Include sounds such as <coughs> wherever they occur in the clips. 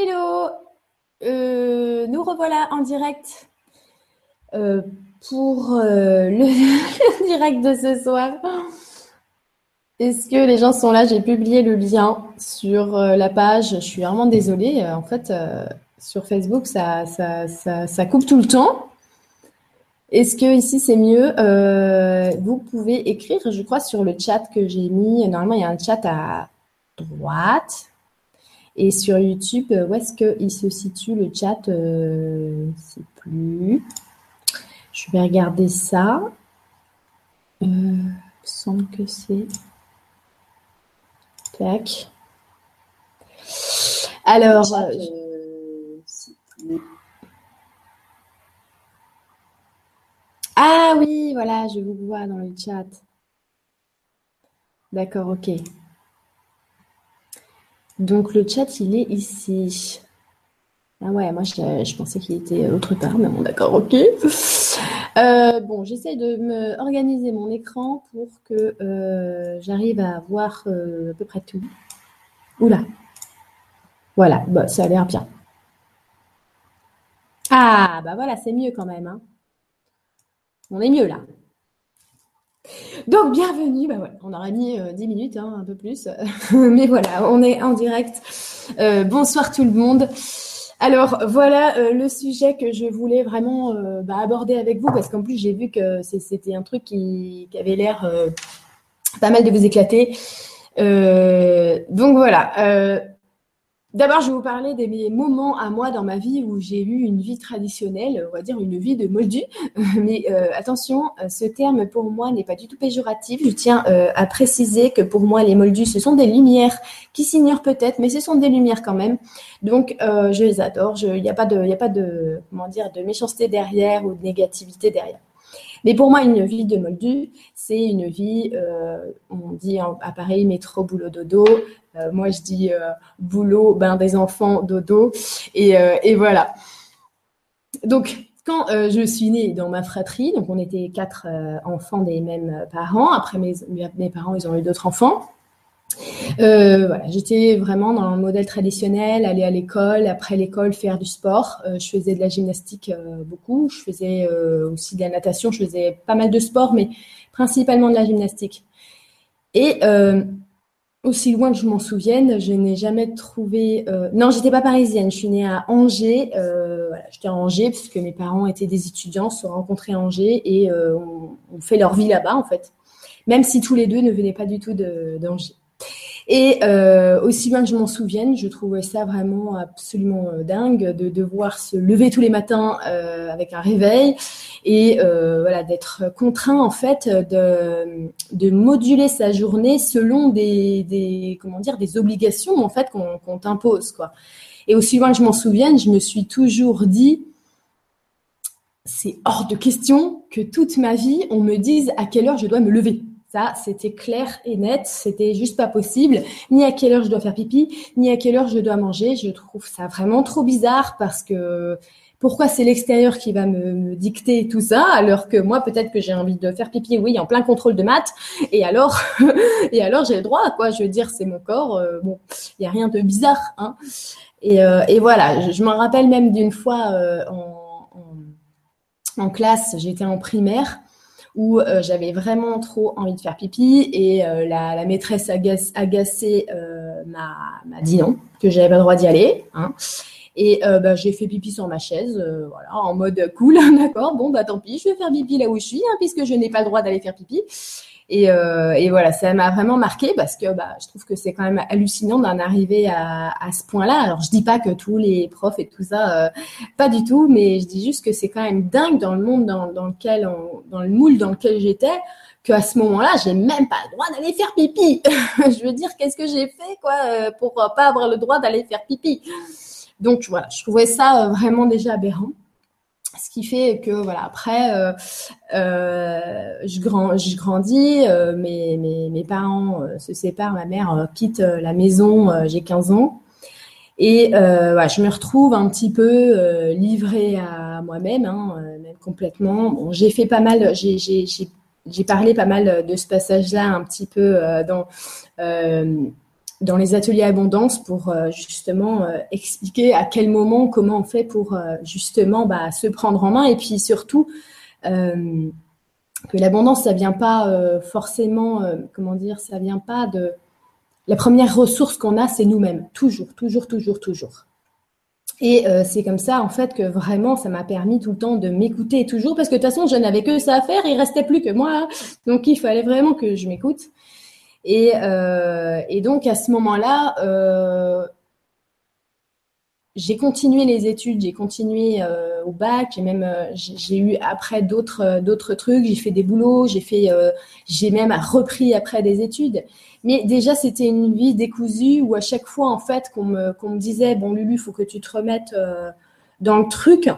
Hello, euh, nous revoilà en direct euh, pour euh, <laughs> le, direct de ce soir. Est-ce que les gens sont là? J'ai publié le lien sur la page. Je suis vraiment désolée. En fait, sur Facebook, ça, ça, coupe tout le temps. Est-ce que ici c'est mieux? Vous pouvez écrire, je crois, sur le chat que j'ai mis. Normalement, il y a un chat à droite. Et sur YouTube, où est-ce qu'il se situe le chat euh, Je ne sais plus. Je vais regarder ça. Euh, il me semble que c'est. Tac. Alors. Euh, ah oui, voilà, je vous vois dans le chat. D'accord, ok. Donc le chat, il est ici. Ah ouais, moi je, pensais qu'il était autre part, mais bon d'accord, ok. Euh, bon, j'essaie de me organiser mon écran pour que euh, j'arrive à voir euh, à peu près tout. Oula. Voilà, bah, ça a l'air bien. Ah, bah voilà, c'est mieux quand même. Hein. On est mieux là. Donc, bienvenue. Bah on aurait mis 10 euh, minutes, hein, un peu plus. <laughs> Mais voilà, on est en direct. Euh, bonsoir tout le monde. Alors, voilà euh, le sujet que je voulais vraiment bah, aborder avec vous, parce qu'en plus, j'ai vu que c'était un truc qui avait l'air pas mal de vous éclater. donc, voilà. D'abord, je vais vous parler de mes moments à moi dans ma vie où j'ai eu une vie traditionnelle, on va dire une vie de moldu. <laughs> Mais euh, attention, euh, ce terme pour moi n'est pas du tout péjoratif. Je tiens euh, à préciser que pour moi, les moldus, ce sont des lumières qui s'ignorent peut-être, mais ce sont des lumières quand même. Donc, je les adore. Il n'y a pas de, a pas de, comment dire, de méchanceté derrière ou de négativité derrière. Mais pour moi, une vie de moldu, c'est une vie, on dit à Paris, métro, boulot, dodo, moi, je dis euh, boulot, bain des enfants, dodo. Et, euh, voilà. Donc, quand je suis née dans ma fratrie, donc on était quatre enfants des mêmes parents. Après, mes, mes parents, ils ont eu d'autres enfants. voilà, j'étais vraiment dans le modèle traditionnel, aller à l'école, après l'école faire du sport. je faisais de la gymnastique beaucoup, je faisais aussi de la natation, je faisais pas mal de sport, mais principalement de la gymnastique. Et aussi loin que je m'en souvienne, je n'ai jamais trouvé. Euh... Non, j'étais pas parisienne. Je suis née à Angers. Euh, voilà, j'étais à Angers puisque mes parents étaient des étudiants, se rencontraient à Angers et euh, ont fait leur vie là-bas en fait. Même si tous les deux ne venaient pas du tout d'Angers. Et euh, aussi bien que je m'en souvienne, je trouvais ça vraiment absolument euh, dingue de devoir se lever tous les matins euh, avec un réveil et euh, voilà d'être contraint en fait de, de moduler sa journée selon des, des comment dire des obligations en fait qu'on t'impose quoi. Et aussi loin que je m'en souvienne, je me suis toujours dit c'est hors de question que toute ma vie on me dise à quelle heure je dois me lever. Ça, c'était clair et net. C'était juste pas possible. Ni à quelle heure je dois faire pipi, ni à quelle heure je dois manger. Je trouve ça vraiment trop bizarre parce que pourquoi c'est l'extérieur qui va me, dicter tout ça alors que moi peut-être que j'ai envie de faire pipi oui en plein contrôle de maths et alors <laughs> et alors j'ai le droit quoi je veux dire c'est mon corps euh, bon il y a rien de bizarre hein et, euh, et voilà je, m'en rappelle même d'une fois euh, en, en, classe j'étais en primaire où euh, j'avais vraiment trop envie de faire pipi et euh, la, maîtresse agacée euh, m'a dit non, que j'avais pas le droit d'y aller. Hein. Et bah, j'ai fait pipi sur ma chaise, voilà, en mode cool, <laughs> d'accord, bon, bah tant pis, je vais faire pipi là où je suis, hein, puisque je n'ai pas le droit d'aller faire pipi. Et, euh, et, voilà, ça m'a vraiment marqué parce que bah, je trouve que c'est quand même hallucinant d'en arriver à, à ce point-là. Alors je dis pas que tous les profs et tout ça, euh, pas du tout, mais je dis juste que c'est quand même dingue dans le monde dans, dans lequel, on, dans le moule dans lequel j'étais, qu'à ce moment-là, j'ai même pas le droit d'aller faire pipi. <laughs> je veux dire, qu'est-ce que j'ai fait quoi euh, pour pas avoir le droit d'aller faire pipi? Donc voilà, je trouvais ça euh, vraiment déjà aberrant ce qui fait que voilà après euh, euh, je, grand, je grandis euh, mes, parents se séparent ma mère quitte la maison j'ai 15 ans. Et voilà, je me retrouve un petit peu livrée à moi-même hein, même complètement. Bon, j'ai fait pas mal j'ai parlé pas mal de ce passage là un petit peu dans dans les ateliers abondance pour justement expliquer à quel moment, comment on fait pour justement bah, se prendre en main et puis surtout que l'abondance, ça vient pas euh, forcément, euh, comment dire, ça vient pas de. La première ressource qu'on a, c'est nous-mêmes, toujours, toujours, toujours, toujours. Et euh, c'est comme ça, en fait, que vraiment, ça m'a permis tout le temps de m'écouter toujours, parce que de toute façon, je n'avais que ça à faire, il restait plus que moi, donc il fallait vraiment que je m'écoute. Et, et, donc à ce moment-là, j'ai continué les études, j'ai continué euh, au bac, j'ai même euh, j'ai eu après d'autres euh, trucs, j'ai fait des boulots, j'ai même repris après des études. Mais déjà c'était une vie décousue où à chaque fois en fait qu'on me disait bon Lulu, faut que tu te remettes dans le truc.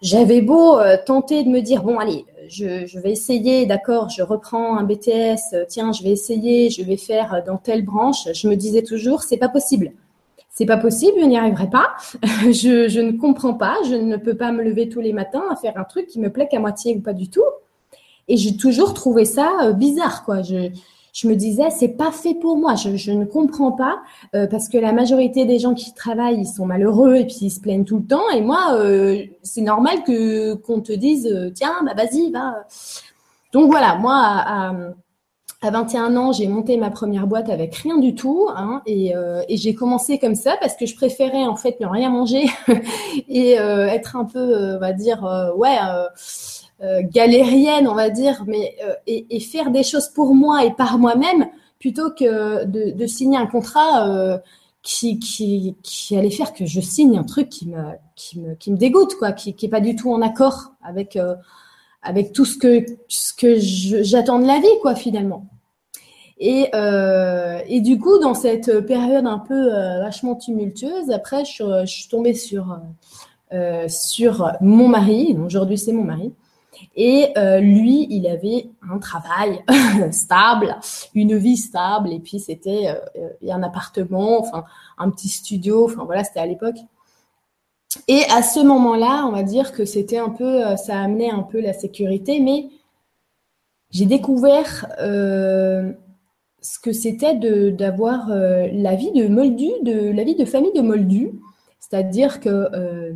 J'avais beau tenter de me dire bon allez, je, je vais essayer, d'accord, je reprends un BTS, tiens, je vais essayer, je vais faire dans telle branche. Je me disais toujours c'est pas possible c'est pas possible, je n'y arriverai pas. <laughs> je, je, ne comprends pas, je ne peux pas me lever tous les matins à faire un truc qui me plaît qu'à moitié ou pas du tout. Et j'ai toujours trouvé ça euh, bizarre, quoi. Je, je me disais, c'est pas fait pour moi. Je, je ne comprends pas euh, parce que la majorité des gens qui travaillent, ils sont malheureux et puis ils se plaignent tout le temps. Et moi, euh, c'est normal que qu'on te dise, tiens, bah vas-y, va. Donc voilà, moi, à à 21 ans, j'ai monté ma première boîte avec rien du tout, hein, et, euh, et j'ai commencé comme ça parce que je préférais en fait ne rien manger <laughs> et euh, être un peu, euh, on va dire, ouais, galérienne, on va dire, mais et, et, faire des choses pour moi et par moi-même plutôt que de, de signer un contrat qui, qui, qui allait faire que je signe un truc qui me, qui me, qui me dégoûte, quoi, qui, qui est pas du tout en accord avec avec tout ce que ce que j'attends de la vie, quoi, finalement. Et, euh, et du coup, dans cette période un peu euh, vachement tumultueuse, après, je, je suis tombée sur euh, sur mon mari. Aujourd'hui, c'est mon mari. Et euh, lui, il avait un travail <laughs> stable, une vie stable, et puis c'était euh, un appartement, enfin un petit studio, enfin voilà, c'était à l'époque. Et à ce moment-là, on va dire que c'était un peu, euh, ça amenait un peu la sécurité, mais j'ai découvert euh, ce que c'était d'avoir euh, la vie de Moldu, de la vie de famille de Moldu, c'est-à-dire que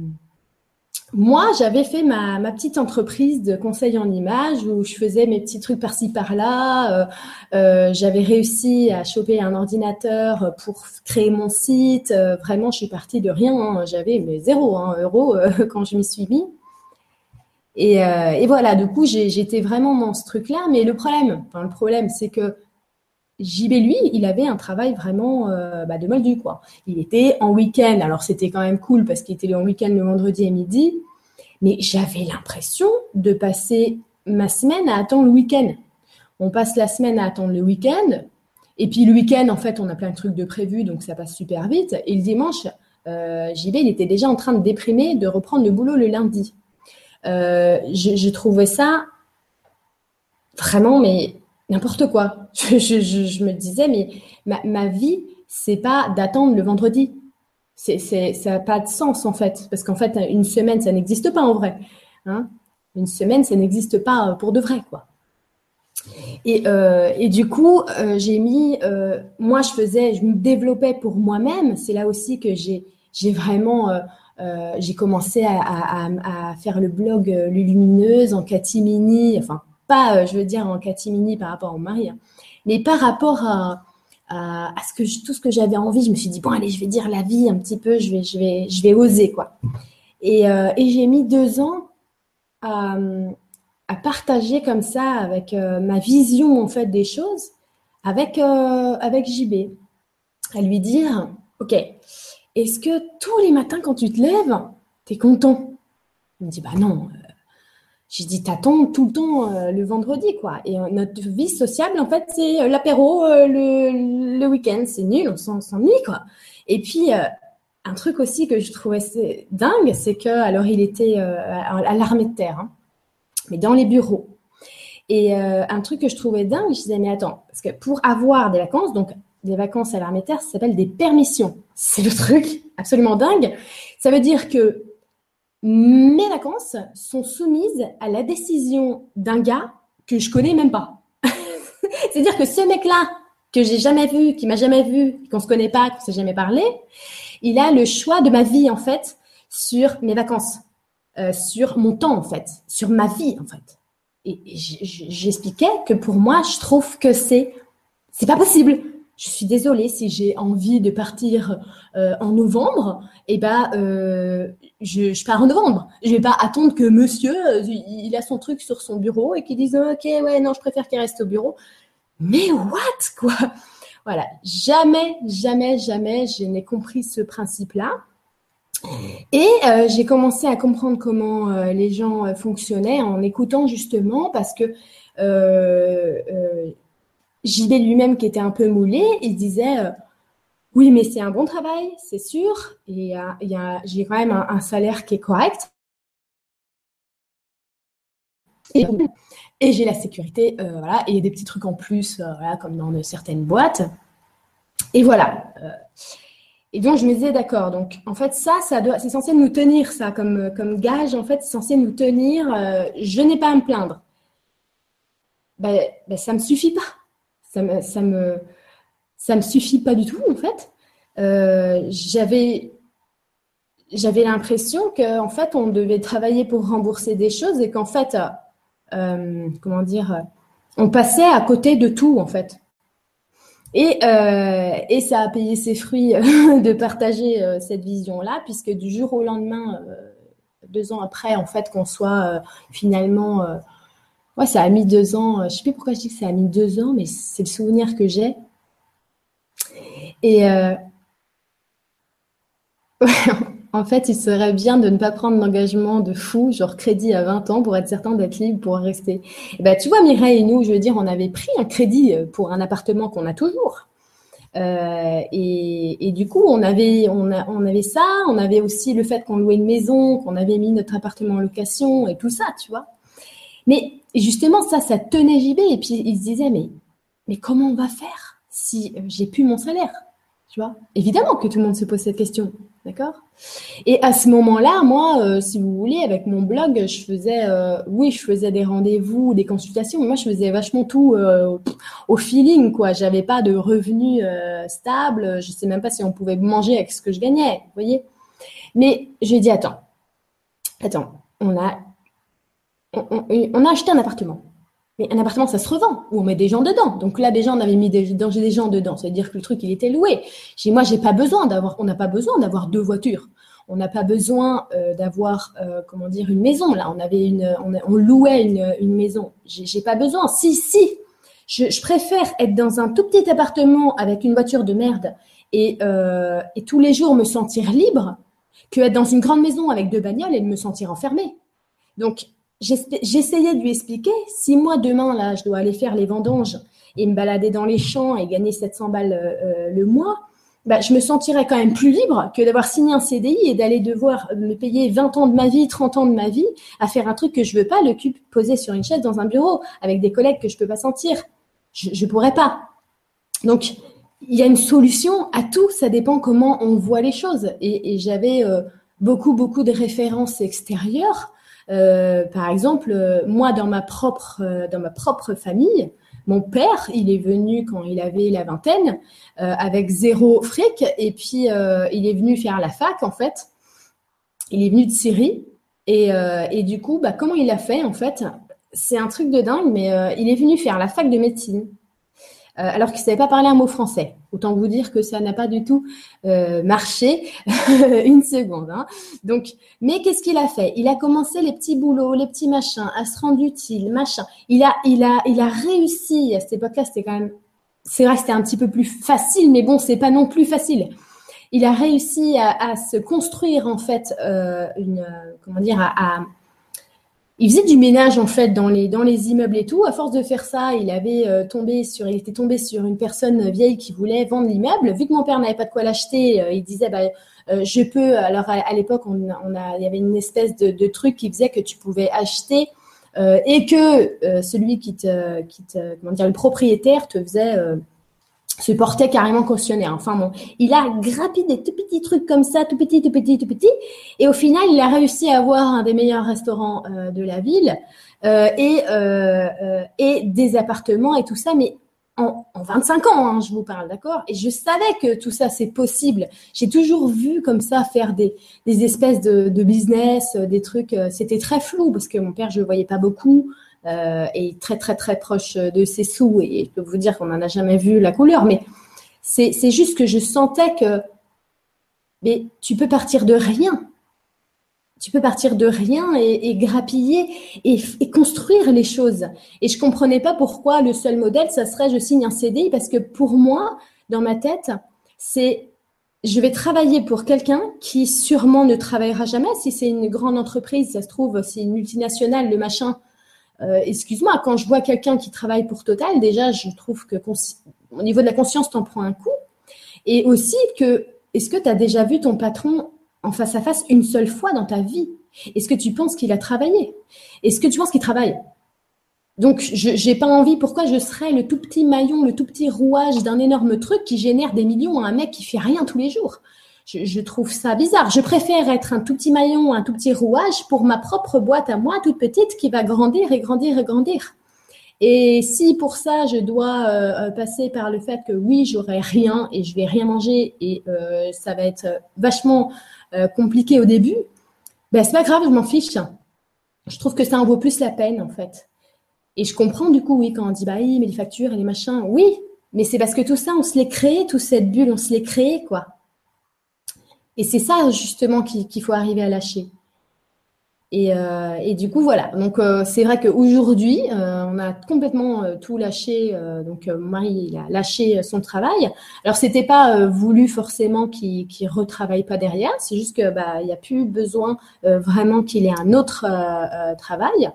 moi, j'avais fait ma, petite entreprise de conseil en images où je faisais mes petits trucs par-ci par-là. Euh, euh, j'avais réussi à choper un ordinateur pour créer mon site. Euh, vraiment, je suis partie de rien. Hein. J'avais mais zéro hein, euro <laughs> quand je m'y suis mis. Et, voilà, du coup, j'étais vraiment dans ce truc-là. Mais le problème, le problème, c'est que JB, lui, il avait un travail vraiment bah, de moldu, quoi. Il était en week-end. Alors, c'était quand même cool parce qu'il était en week-end le vendredi à midi. Mais j'avais l'impression de passer ma semaine à attendre le week-end. On passe la semaine à attendre le week-end. Et puis le week-end, en fait, on a plein de trucs de prévus, donc ça passe super vite. Et le dimanche, euh, JB, il était déjà en train de déprimer, de reprendre le boulot le lundi. Euh, J'ai trouvé ça vraiment, mais n'importe quoi. <laughs> Je, me disais, mais ma, ma vie, c'est pas d'attendre le vendredi c'est, ça n'a pas de sens en fait, parce qu'en fait, une semaine, ça n'existe pas en vrai. Hein? une semaine, ça n'existe pas euh, pour de vrai, quoi. Et, euh, du coup, euh, j'ai mis, moi, je faisais, je me développais pour moi-même. C'est là aussi que j'ai, vraiment, j'ai commencé à, faire le blog Lulumineuse en catimini, enfin pas, je veux dire en catimini par rapport au mari, hein, mais par rapport à ce que tout ce que j'avais envie. Je me suis dit bon allez, je vais dire la vie un petit peu, je vais, je vais, je vais oser quoi. Et, euh, j'ai mis deux ans à, partager comme ça avec euh, ma vision en fait des choses avec euh, avec JB, à lui dire ok, est-ce que tous les matins quand tu te lèves, tu es content? Il me dit bah non. J'ai dit, t'attends tout le temps euh, le vendredi, quoi. Et euh, notre vie sociable, en fait, c'est euh, l'apéro le, le week-end. C'est nul, on s'ennuie, quoi. Et puis, un truc aussi que je trouvais dingue, c'est que, alors, il était à, l'armée de terre, hein, mais dans les bureaux. Et un truc que je trouvais dingue, je disais, mais attends, parce que pour avoir des vacances, donc des vacances à l'armée de terre, ça s'appelle des permissions. C'est le truc absolument dingue. Ça veut dire que mes vacances sont soumises à la décision d'un gars que je connais même pas. <laughs> C'est-à-dire que ce mec-là, que j'ai jamais vu, qui m'a jamais vu, qu'on se connaît pas, qu'on s'est jamais parlé, il a le choix de ma vie en fait sur mes vacances, euh, sur mon temps en fait, sur ma vie en fait. Et, j'expliquais que pour moi, je trouve que c'est c'est pas possible. Je suis désolée si j'ai envie de partir euh, en novembre, et eh ben euh, je, pars en novembre. Je vais pas attendre que Monsieur euh, il a son truc sur son bureau et qu'il dise ok ouais non je préfère qu'il reste au bureau. Mais what quoi? Voilà jamais jamais jamais je n'ai compris ce principe là. Et j'ai commencé à comprendre comment les gens fonctionnaient en écoutant justement parce que JB lui-même qui était un peu moulé, il disait oui mais c'est un bon travail, c'est sûr, et j'ai quand même un, salaire qui est correct. Et, j'ai la sécurité, voilà, et des petits trucs en plus, voilà, comme dans certaines boîtes. Et voilà. Et donc, je me disais, d'accord, donc en fait, ça, c'est censé nous tenir, ça, comme, comme gage, en fait, c'est censé nous tenir, euh, je n'ai pas à me plaindre. Ben, ben, ça me suffit pas. Ça me, ça, me, ça me suffit pas du tout, en fait. Euh, j'avais, l'impression qu'en fait, on devait travailler pour rembourser des choses et qu'en fait, euh, comment dire, on passait à côté de tout, en fait. Et, euh, et ça a payé ses fruits <laughs> de partager cette vision-là, puisque du jour au lendemain, deux ans après, en fait, qu'on soit finalement, ouais, ça a mis deux ans. je sais plus pourquoi je dis que ça a mis deux ans, mais c'est le souvenir que j'ai. Et <laughs> En fait, il serait bien de ne pas prendre d'engagement de fou, genre crédit à 20 ans pour être certain d'être libre pour rester. Ben, tu vois, Mireille et nous, je veux dire, on avait pris un crédit euh, pour un appartement qu'on a toujours. Euh, et, du coup, on avait, on avait ça, on avait aussi le fait qu'on louait une maison, qu'on avait mis notre appartement en location et tout ça, tu vois. Mais justement, ça, ça tenait JB. Et puis, il se disait, mais, mais comment on va faire si euh, j'ai plus mon salaire Tu vois? Évidemment que tout le monde se pose cette question. D'accord? Et à ce moment-là, moi, euh, si vous voulez, avec mon blog, je faisais, euh, oui, je faisais des rendez-vous, des consultations, moi, je faisais vachement tout euh, au feeling, quoi. J'avais pas de revenus stables, je sais même pas si on pouvait manger avec ce que je gagnais, vous voyez? Mais j'ai dit, attends, attends, on a, on a acheté un appartement. Mais un appartement, ça se revend, ou on met des gens dedans. Donc là, déjà, on avait mis des, des gens dedans. C'est-à-dire que le truc, il était loué. J'ai, moi, j'ai pas besoin d'avoir, on n'a pas besoin d'avoir deux voitures. On n'a pas besoin euh, d'avoir, euh, comment dire, une maison. Là, on avait une, on, louait une, une maison. J'ai, j'ai pas besoin. Si, si. Je, je, préfère être dans un tout petit appartement avec une voiture de merde et, euh, et tous les jours me sentir libre que être dans une grande maison avec deux bagnoles et me sentir enfermée. Donc, j'essayais de lui expliquer, si moi demain, là, je dois aller faire les vendanges et me balader dans les champs et gagner 700 balles euh, le mois, bah, je me sentirais quand même plus libre que d'avoir signé un CDI et d'aller devoir me payer 20 ans de ma vie, 30 ans de ma vie à faire un truc que je veux pas, le cube posé sur une chaise dans un bureau avec des collègues que je peux pas sentir. Je, je pourrais pas. Donc, il y a une solution à tout, ça dépend comment on voit les choses. Et, et j'avais euh, beaucoup, beaucoup de références extérieures euh, par exemple, euh, moi, dans ma propre, euh, dans ma propre famille, mon père, il est venu quand il avait la vingtaine, avec zéro fric, et puis il est venu faire la fac, en fait. Il est venu de Syrie, et, du coup, bah, comment il a fait, en fait? C'est un truc de dingue, mais il est venu faire la fac de médecine. Euh, alors qu'il ne savait pas parler un mot français. Autant vous dire que ça n'a pas du tout euh, marché <laughs> une seconde. Hein. Donc, mais qu'est-ce qu'il a fait? Il a commencé les petits boulots, les petits machins, à se rendre utile, machin. Il a, il a, il a réussi. À cette époque-là, c'était quand même, c'est vrai, c'était un petit peu plus facile, mais bon, c'est pas non plus facile. Il a réussi à, se construire en fait euh, une, comment dire, à il faisait du ménage en fait dans les immeubles et tout. À force de faire ça, il avait euh, tombé sur, était tombé sur une personne vieille qui voulait vendre l'immeuble. Vu que mon père n'avait pas de quoi l'acheter, euh, il disait bah euh, je peux. Alors à, l'époque, on, il y avait une espèce de, de, truc qui faisait que tu pouvais acheter et que celui qui te, qui te, comment dire, le propriétaire te faisait se portait carrément cautionnaire. Enfin bon, il a grappé des tout petits trucs comme ça, tout petit, tout petit, tout petit, et au final, il a réussi à avoir un des meilleurs restaurants euh, de la ville euh, et euh, et des appartements et tout ça. Mais en, 25 ans, hein, je vous parle, d'accord? Et je savais que tout ça, c'est possible. J'ai toujours vu comme ça faire des, espèces de, business, des trucs. C'était très flou parce que mon père, je le voyais pas beaucoup euh, et très, très, très proche de ses sous. Et je peux vous dire qu'on n'en a jamais vu la couleur. Mais c'est juste que je sentais que mais tu peux partir de rien tu peux partir de rien et, grappiller et, construire les choses. Et je comprenais pas pourquoi le seul modèle, ça serait je signe un CDI parce que pour moi, dans ma tête, c'est je vais travailler pour quelqu'un qui sûrement ne travaillera jamais. Si c'est une grande entreprise, ça se trouve, c'est une multinationale, le machin. Euh, excuse-moi, quand je vois quelqu'un qui travaille pour Total, déjà, je trouve que au niveau de la conscience, t'en prends un coup. Et aussi que, est-ce que tu as déjà vu ton patron en face à face une seule fois dans ta vie? Est-ce que tu penses qu'il a travaillé? Est-ce que tu penses qu'il travaille? Donc, je n'ai pas envie. Pourquoi je serais le tout petit maillon, le tout petit rouage d'un énorme truc qui génère des millions à un mec qui fait rien tous les jours? Je, trouve ça bizarre. Je préfère être un tout petit maillon, un tout petit rouage pour ma propre boîte à moi, toute petite, qui va grandir et grandir et grandir. Et si pour ça je dois euh, passer par le fait que oui, j'aurai rien et je vais rien manger et euh, ça va être vachement euh, compliqué au début, ben c'est pas grave, je m'en fiche. Je trouve que ça en vaut plus la peine en fait. Et je comprends du coup, oui, quand on dit bah oui, mais les factures et les machins, oui, mais c'est parce que tout ça, on se l'est créé, toute cette bulle, on se l'est créé, quoi. Et c'est ça justement qu'il faut arriver à lâcher. Euh, et, du coup, voilà. Donc, euh, c'est vrai qu'aujourd'hui, euh, on a complètement tout lâché. donc, mon mari, il a lâché son travail. Alors, c'était pas voulu forcément qu'il ne retravaille pas derrière. C'est juste que bah, n'y a plus besoin vraiment qu'il ait un autre travail.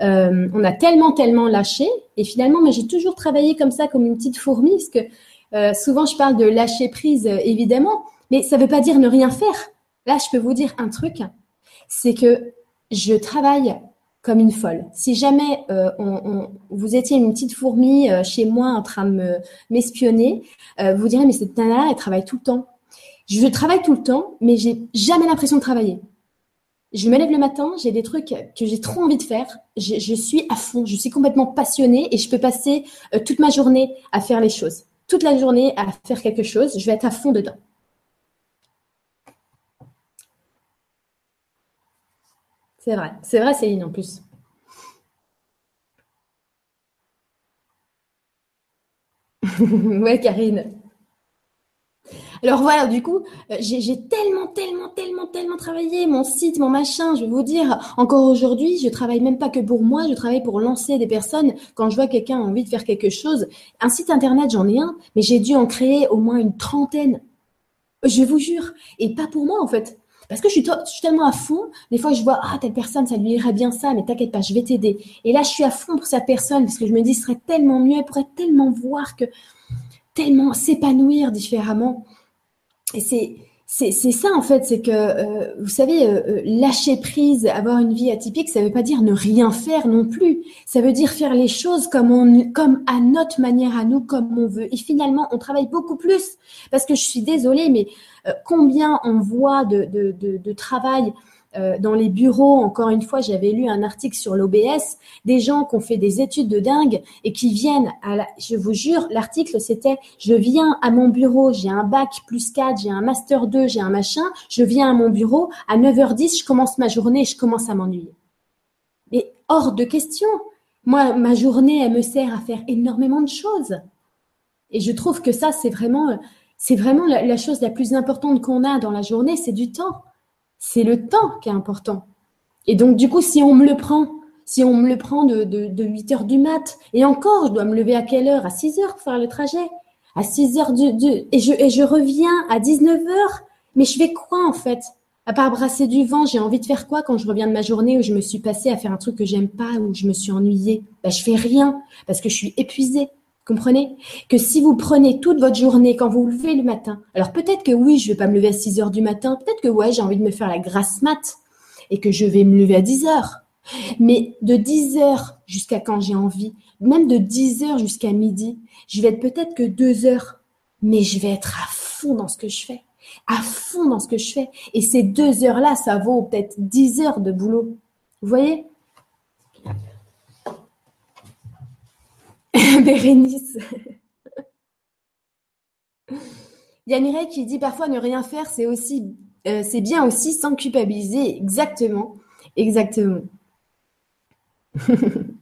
on a tellement, tellement lâché. Et finalement, j'ai toujours travaillé comme ça, comme une petite fourmi, parce que souvent, je parle de lâcher prise, évidemment, mais ça ne veut pas dire ne rien faire. Là, je peux vous dire un truc, c'est que je travaille comme une folle. Si jamais euh, vous étiez une petite fourmi euh, chez moi en train de m'espionner, euh, vous direz mais cette nana elle travaille tout le temps. Je travaille tout le temps, mais j'ai jamais l'impression de travailler. Je me lève le matin, j'ai des trucs que j'ai trop envie de faire. Je, je, suis à fond, je suis complètement passionnée et je peux passer toute ma journée à faire les choses. Toute la journée à faire quelque chose, je vais être à fond dedans. C'est vrai, c'est vrai Céline en plus. <laughs> ouais, Karine. Alors voilà, du coup, euh, j'ai tellement, tellement, tellement, tellement travaillé mon site, mon machin. Je vais vous dire, encore aujourd'hui, je travaille même pas que pour moi, je travaille pour lancer des personnes. Quand je vois quelqu'un a envie de faire quelque chose, un site internet, j'en ai un, mais j'ai dû en créer au moins une trentaine. Je vous jure, et pas pour moi en fait. Parce que je suis, tellement à fond, des fois je vois, ah, telle personne, ça lui irait bien ça, mais t'inquiète pas, je vais t'aider. Et là, je suis à fond pour cette personne parce que je me dis, ce serait tellement mieux, elle pourrait tellement voir que, tellement s'épanouir différemment. Et c'est, c'est ça en fait, c'est que euh, vous savez, euh, euh, lâcher prise, avoir une vie atypique, ça ne veut pas dire ne rien faire non plus. Ça veut dire faire les choses comme on, comme à notre manière à nous, comme on veut. Et finalement, on travaille beaucoup plus parce que je suis désolée, mais combien on voit de, travail euh, dans les bureaux, encore une fois, j'avais lu un article sur l'OBS, des gens qui ont fait des études de dingue et qui viennent à la, je vous jure, l'article c'était, je viens à mon bureau, j'ai un bac plus 4, j'ai un master 2, j'ai un machin, je viens à mon bureau, à 9h10, je commence ma journée je commence à m'ennuyer. Mais hors de question. Moi, ma journée, elle me sert à faire énormément de choses. Et je trouve que ça, c'est vraiment, c'est vraiment la chose la plus importante qu'on a dans la journée, c'est du temps c'est le temps qui est important. Et donc, du coup, si on me le prend, si on me le prend de, de, 8 heures du mat, et encore, je dois me lever à quelle heure? À 6 heures pour faire le trajet. À 6 heures du, et, je, et je reviens à 19 heures. Mais je fais quoi en fait? À part brasser du vent, j'ai envie de faire quoi quand je reviens de ma journée où je me suis passée à faire un truc que j'aime pas, où je me suis ennuyée? Ben, Je fais rien parce que je suis épuisée. Comprenez Que si vous prenez toute votre journée quand vous vous levez le matin, alors peut-être que oui, je vais pas me lever à 6 heures du matin, peut-être que ouais, j'ai envie de me faire la grasse mat et que je vais me lever à 10 heures. Mais de 10 heures jusqu'à quand j'ai envie, même de 10 heures jusqu'à midi, je vais être peut-être que 2 heures, mais je vais être à fond dans ce que je fais, à fond dans ce que je fais. Et ces deux heures-là, ça vaut peut-être 10 heures de boulot. Vous voyez? <laughs> Bérénice. Il y a Mireille qui dit parfois ne rien faire, c'est aussi, euh, c'est bien aussi sans culpabiliser. Exactement, exactement. <laughs>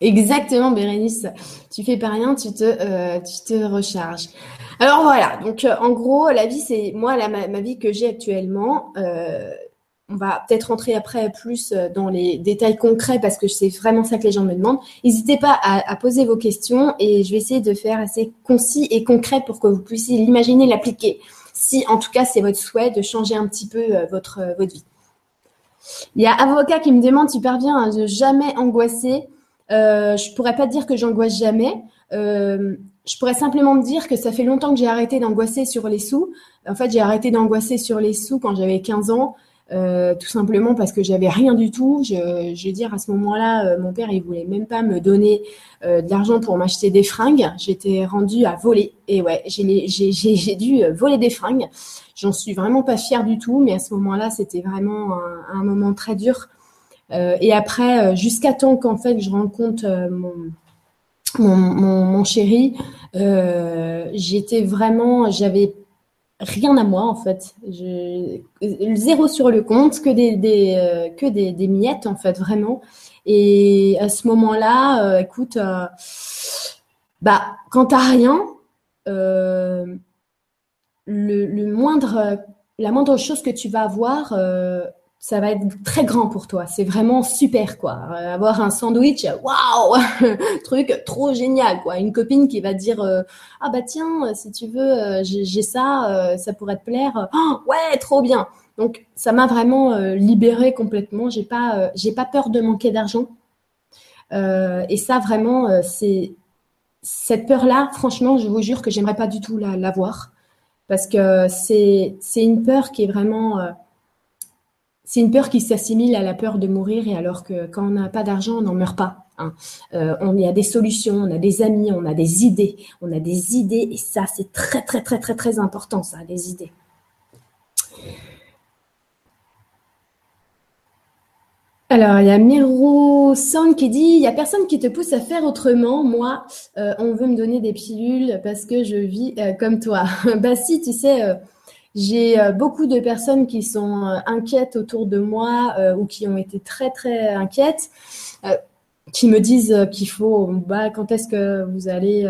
Exactement, Bérénice. Tu fais pas rien, tu te, euh, recharges. Alors voilà, donc euh, en gros, la vie, c'est moi, la, ma, vie que j'ai actuellement. On va peut-être rentrer après plus dans les détails concrets parce que c'est vraiment ça que les gens me demandent. N'hésitez pas à, poser vos questions et je vais essayer de faire assez concis et concret pour que vous puissiez l'imaginer, l'appliquer. Si en tout cas c'est votre souhait de changer un petit peu votre, votre vie. Il y a Avocat qui me demande, tu parviens à ne jamais angoisser? Euh, je pourrais pas dire que j'angoisse jamais. Euh, je pourrais simplement me dire que ça fait longtemps que j'ai arrêté d'angoisser sur les sous. En fait, j'ai arrêté d'angoisser sur les sous quand j'avais 15 ans. Euh, tout simplement parce que j'avais rien du tout. Je, je vais dire à ce moment-là, euh, mon père il voulait même pas me donner euh, de l'argent pour m'acheter des fringues. J'étais rendue à voler et ouais, j'ai dû voler des fringues. J'en suis vraiment pas fière du tout, mais à ce moment-là, c'était vraiment un, moment très dur et après, jusqu'à temps qu'en fait je rencontre mon, mon, mon, mon, chéri, j'étais vraiment, j'avais rien à moi en fait. Zéro sur le compte, que des, des que des, miettes en fait vraiment. Et à ce moment-là, écoute, euh, bah quand t'as rien, euh, le, moindre, la moindre chose que tu vas avoir, ça va être très grand pour toi. C'est vraiment super, quoi. Euh, avoir un sandwich, waouh, <laughs> truc trop génial, quoi. Une copine qui va dire, euh, ah bah tiens, si tu veux, euh, j'ai ça, ça pourrait te plaire. Oh, ouais, trop bien. Donc ça m'a vraiment libérée complètement. J'ai pas, j'ai pas peur de manquer d'argent. et ça vraiment, c'est cette peur-là. Franchement, je vous jure que j'aimerais pas du tout l'avoir parce que c'est c'est une peur qui est vraiment c'est une peur qui s'assimile à la peur de mourir, et alors que quand on n'a pas d'argent, on n'en meurt pas. Hein. Euh, on y a des solutions, on a des amis, on a des idées, on a des idées, et ça, c'est très, très, très, très, très important, ça, les idées. Alors, il y a Miro Son qui dit il n'y a personne qui te pousse à faire autrement. Moi, euh, on veut me donner des pilules parce que je vis euh, comme toi. <laughs> bah, si, tu sais j'ai euh, beaucoup de personnes qui sont euh, inquiètes autour de moi euh, ou qui ont été très très inquiètes, qui me disent qu'il faut, bah, quand est-ce que vous allez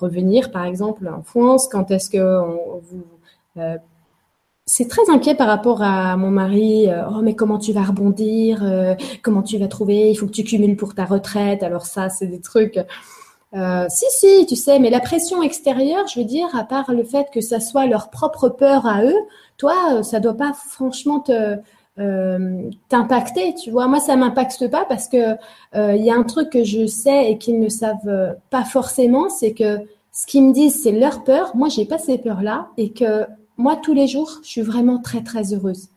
revenir, par exemple, en France, quand est-ce que vous c'est très inquiet par rapport à mon mari. oh, mais comment tu vas rebondir Comment tu vas trouver? Il faut que tu cumules pour ta retraite. Alors ça, c'est des trucs. Euh, si, si, tu sais, mais la pression extérieure, je veux dire, à part le fait que ça soit leur propre peur à eux, toi, euh, ça doit pas franchement te euh, t'impacter, tu vois. Moi, ça m'impacte pas parce que il y a un truc que je sais et qu'ils ne savent pas forcément, c'est que ce qu'ils me disent, c'est leur peur. Moi, j'ai pas ces peurs-là et que moi, tous les jours, je suis vraiment très très heureuse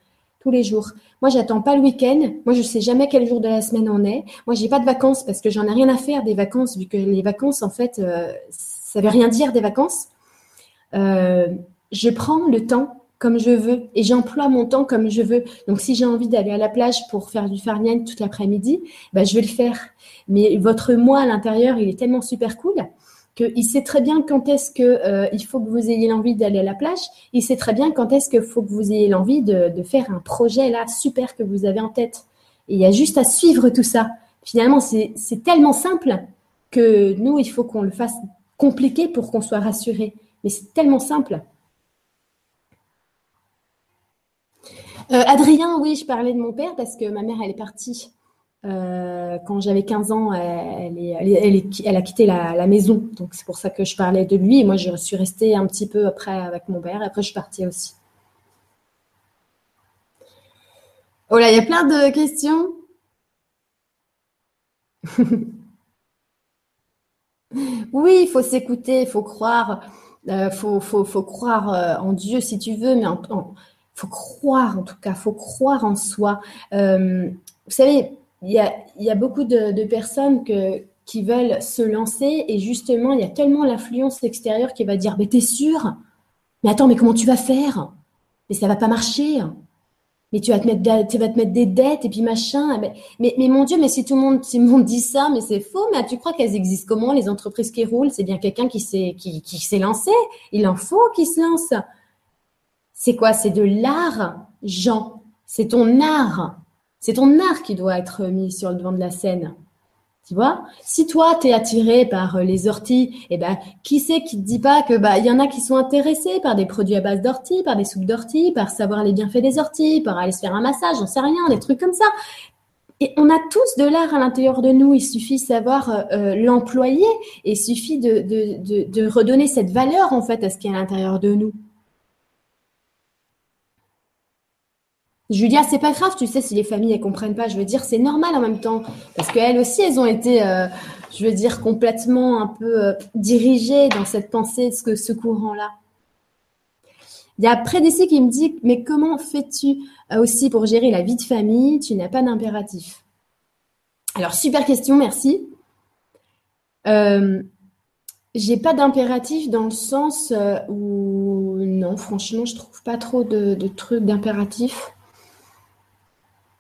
tous les jours. Moi, j'attends pas le week-end. Moi, je sais jamais quel jour de la semaine on est. Moi, j'ai pas de vacances parce que j'en ai rien à faire des vacances, vu que les vacances, en fait, euh, ça veut rien dire des vacances. Euh, je prends le temps comme je veux et j'emploie mon temps comme je veux. Donc, si j'ai envie d'aller à la plage pour faire du farniente toute l'après-midi, ben, je vais le faire. Mais votre moi à l'intérieur, il est tellement super cool qu'il sait très bien quand est-ce que euh, il faut que vous ayez l'envie d'aller à la plage. Il sait très bien quand est-ce qu'il faut que vous ayez l'envie de, faire un projet là super que vous avez en tête. Et il y a juste à suivre tout ça. Finalement, c'est tellement simple que nous, il faut qu'on le fasse compliqué pour qu'on soit rassuré. Mais c'est tellement simple. Euh, Adrien, oui, je parlais de mon père parce que ma mère, elle est partie euh, quand j'avais 15 ans, elle, a quitté la, maison. Donc, c'est pour ça que je parlais de lui. Et moi, je suis restée un petit peu après avec mon père. Après, je suis partie aussi. Oh là, il y a plein de questions. <laughs> oui, il faut s'écouter, il faut croire. Euh, faut, croire euh, en Dieu si tu veux, mais il faut croire en tout cas, il faut croire en soi. vous savez, il y a, beaucoup de, personnes qui veulent se lancer et justement, il y a tellement l'influence extérieure qui va dire Mais t'es sûr? Mais attends, mais comment tu vas faire? Mais ça va pas marcher. mais tu vas te mettre, tu vas te mettre des dettes et puis machin. Mais, mais, mais, mon Dieu, mais si tout le monde, si le monde dit ça, mais c'est faux. Mais tu crois qu'elles existent comment les entreprises qui roulent? C'est bien quelqu'un qui s'est qui, qui s'est lancé. Il en faut qui se lance. C'est quoi? C'est de l'art, Jean. C'est ton art. C'est ton art qui doit être mis sur le devant de la scène. Tu vois? Si toi, tu es attiré par euh, les orties, eh ben, qui c'est qui te dit pas que bah il y en a qui sont intéressés par des produits à base d'orties, par des soupes d'orties, par savoir les bienfaits des orties, par aller se faire un massage, j'en sais rien, des trucs comme ça? Et on a tous de l'art à l'intérieur de nous. Il suffit de savoir euh, euh, l'employer. Et il suffit de, de, de, de redonner cette valeur en fait à ce qui est à l'intérieur de nous. Julia, c'est pas grave, tu sais, si les familles elles comprennent pas, je veux dire, c'est normal en même temps, parce qu'elles aussi, elles ont été, euh, je veux dire, complètement un peu euh, dirigées dans cette pensée, ce, ce courant-là. Il y a près d'ici qui me dit, mais comment fais-tu euh, aussi pour gérer la vie de famille? Tu n'as pas d'impératif. Alors, super question, merci. J'ai pas d'impératif dans le sens où non, franchement, je trouve pas trop de, de trucs d'impératif.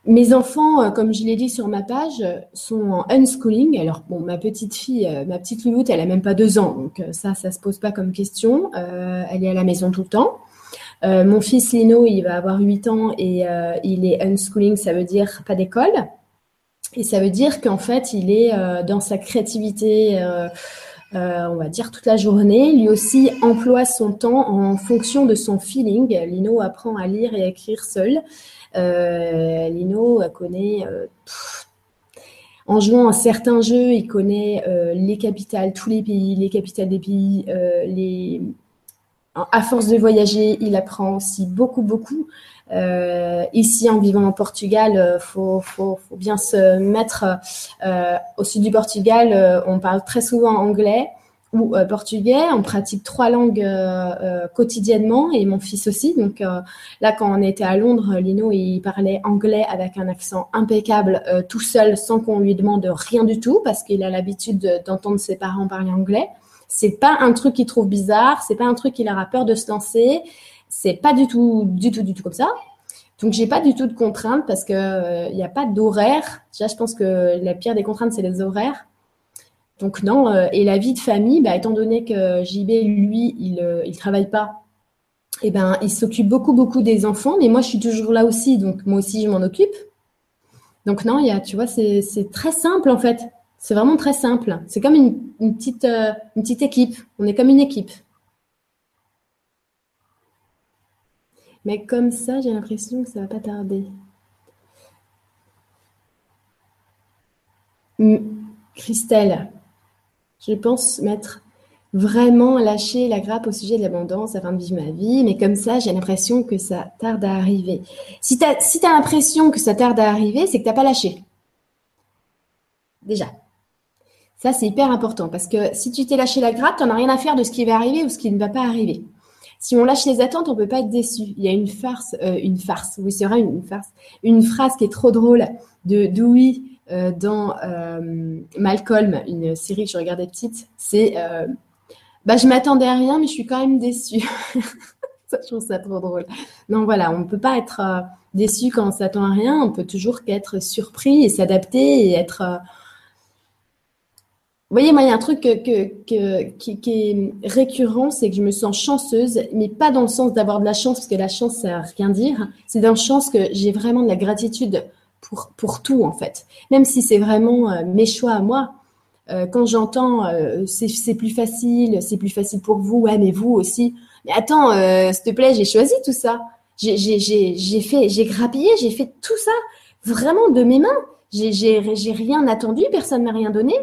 Mes enfants, euh, comme je l'ai dit sur ma page, sont en unschooling. Alors, bon, ma petite fille, euh, ma petite louloute, elle a même pas deux ans, donc euh, ça, ça se pose pas comme question. elle est à la maison tout le temps. mon fils Lino, il va avoir 8 ans et il est unschooling, ça veut dire pas d'école. Et ça veut dire qu'en fait, il est dans sa créativité, on va dire toute la journée. Lui aussi emploie son temps en fonction de son feeling. Lino apprend à lire et à écrire seul. Euh, Lino connaît euh, en jouant à certains jeux, il connaît euh, les capitales, tous les pays, les capitales des pays, à force de voyager, il apprend aussi beaucoup, beaucoup. ici, en vivant au Portugal, il faut, faut, faut, bien se mettre au sud du Portugal. on parle très souvent anglais ou euh, portugais. On pratique trois langues euh, euh, quotidiennement et mon fils aussi. Donc là, quand on était à Londres, Lino, il parlait anglais avec un accent impeccable tout seul sans qu'on lui demande rien du tout parce qu'il a l'habitude d'entendre ses parents parler anglais. C'est pas un truc qu'il trouve bizarre, c'est pas un truc qu'il aura peur de se lancer. C'est pas du tout, du tout, du tout comme ça. Donc j'ai pas du tout de contraintes parce que il n'y a pas d'horaire. Déjà, je pense que la pire des contraintes c'est les horaires. Donc non, euh, et la vie de famille, bah, étant donné que JB, lui, il ne euh, travaille pas, eh ben, il s'occupe beaucoup, beaucoup des enfants, mais moi, je suis toujours là aussi, donc moi aussi, je m'en occupe. Donc non, il y a, tu vois, c'est très simple en fait. C'est vraiment très simple. C'est comme une, petite, euh, une petite équipe. On est comme une équipe. Mais comme ça, j'ai l'impression que ça va pas tarder. Christelle, je pense m'être vraiment lâché la grappe au sujet de l'abondance afin de vivre ma vie, mais comme ça, j'ai l'impression que ça tarde à arriver. Si tu as, si l'impression que ça tarde à arriver, c'est que tu n'as pas lâché. Déjà. Ça, c'est hyper important parce que si tu t'es lâché la grappe, tu n'en as rien à faire de ce qui va arriver ou ce qui ne va pas arriver. Si on lâche les attentes, on peut pas être déçu. Il y a une farce, euh, une farce, oui, c'est vrai, une, farce, une phrase qui est trop drôle de Dewey dans euh, Malcolm, une série que je regardais petite, c'est euh, bah, je m'attendais à rien, mais je suis quand même déçue. <laughs> je trouve ça trop drôle. Non, voilà, on ne peut pas être déçu quand on s'attend à rien. On peut toujours qu'être surpris et s'adapter et être. Vous voyez, moi, il y a un truc que, qui, est récurrent, c'est que je me sens chanceuse, mais pas dans le sens d'avoir de la chance, parce que la chance, ça n'a rien dire. C'est dans le sens que j'ai vraiment de la gratitude pour, pour tout, en fait. Même si c'est vraiment euh, mes choix à moi. Euh, quand j'entends euh, c'est plus facile, c'est plus facile pour vous, ouais, mais vous aussi. Mais attends, s'il te plaît, j'ai choisi tout ça. J'ai fait, j'ai grappillé, j'ai fait tout ça vraiment de mes mains. J'ai rien attendu, personne m'a rien donné.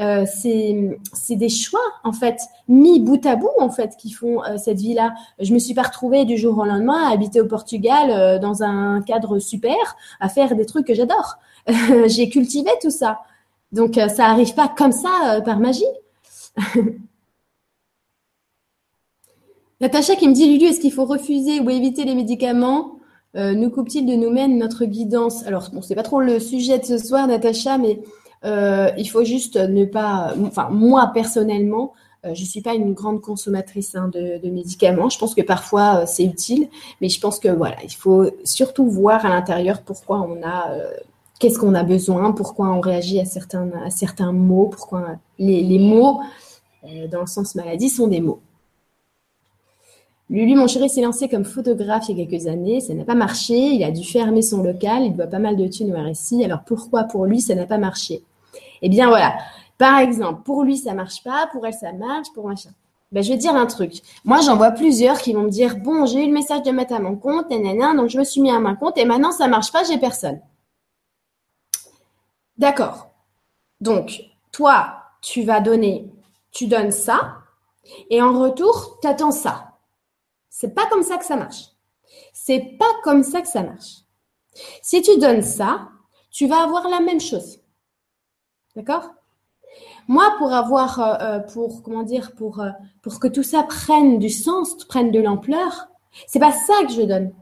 Euh, c'est des choix en fait mis bout à bout en fait qui font euh, cette vie-là. Je me suis pas retrouvée du jour au lendemain à habiter au Portugal euh, dans un cadre super, à faire des trucs que j'adore. <laughs> J'ai cultivé tout ça, donc ça arrive pas comme ça par magie. <laughs> Natacha qui me dit Lulu, est-ce qu'il faut refuser ou éviter les médicaments? Nous coupe-t-il de nous-mêmes notre guidance? Alors bon, c'est pas trop le sujet de ce soir, Natacha, mais euh, il faut juste ne pas, moi personnellement, je ne suis pas une grande consommatrice hein, de, médicaments. Je pense que parfois c'est utile, mais je pense que voilà, il faut surtout voir à l'intérieur pourquoi on a, qu'est-ce qu'on a besoin, pourquoi on réagit à certains, à certains mots, pourquoi les, les mots dans le sens maladie sont des mots. Lulu, mon chéri, s'est lancé comme photographe il y a quelques années. Ça n'a pas marché. Il a dû fermer son local. Il doit pas mal de thunes au RSI. Alors pourquoi pour lui ça n'a pas marché? Eh bien voilà. Par exemple, pour lui ça marche pas, pour elle ça marche, pour machin. Ben, je vais dire un truc. Moi, j'en vois plusieurs qui vont me dire Bon, j'ai eu le message de mettre à mon compte, nanana, donc je me suis mis à mon compte et maintenant ça marche pas, j'ai personne. D'accord. Donc, toi, tu vas donner, tu donnes ça et en retour, tu attends ça. C'est pas comme ça que ça marche. C'est pas comme ça que ça marche. Si tu donnes ça, tu vas avoir la même chose. D'accord? Moi, pour avoir, euh, euh, pour comment dire, pour euh, pour que tout ça prenne du sens, prenne de l'ampleur, c'est pas ça que je donne.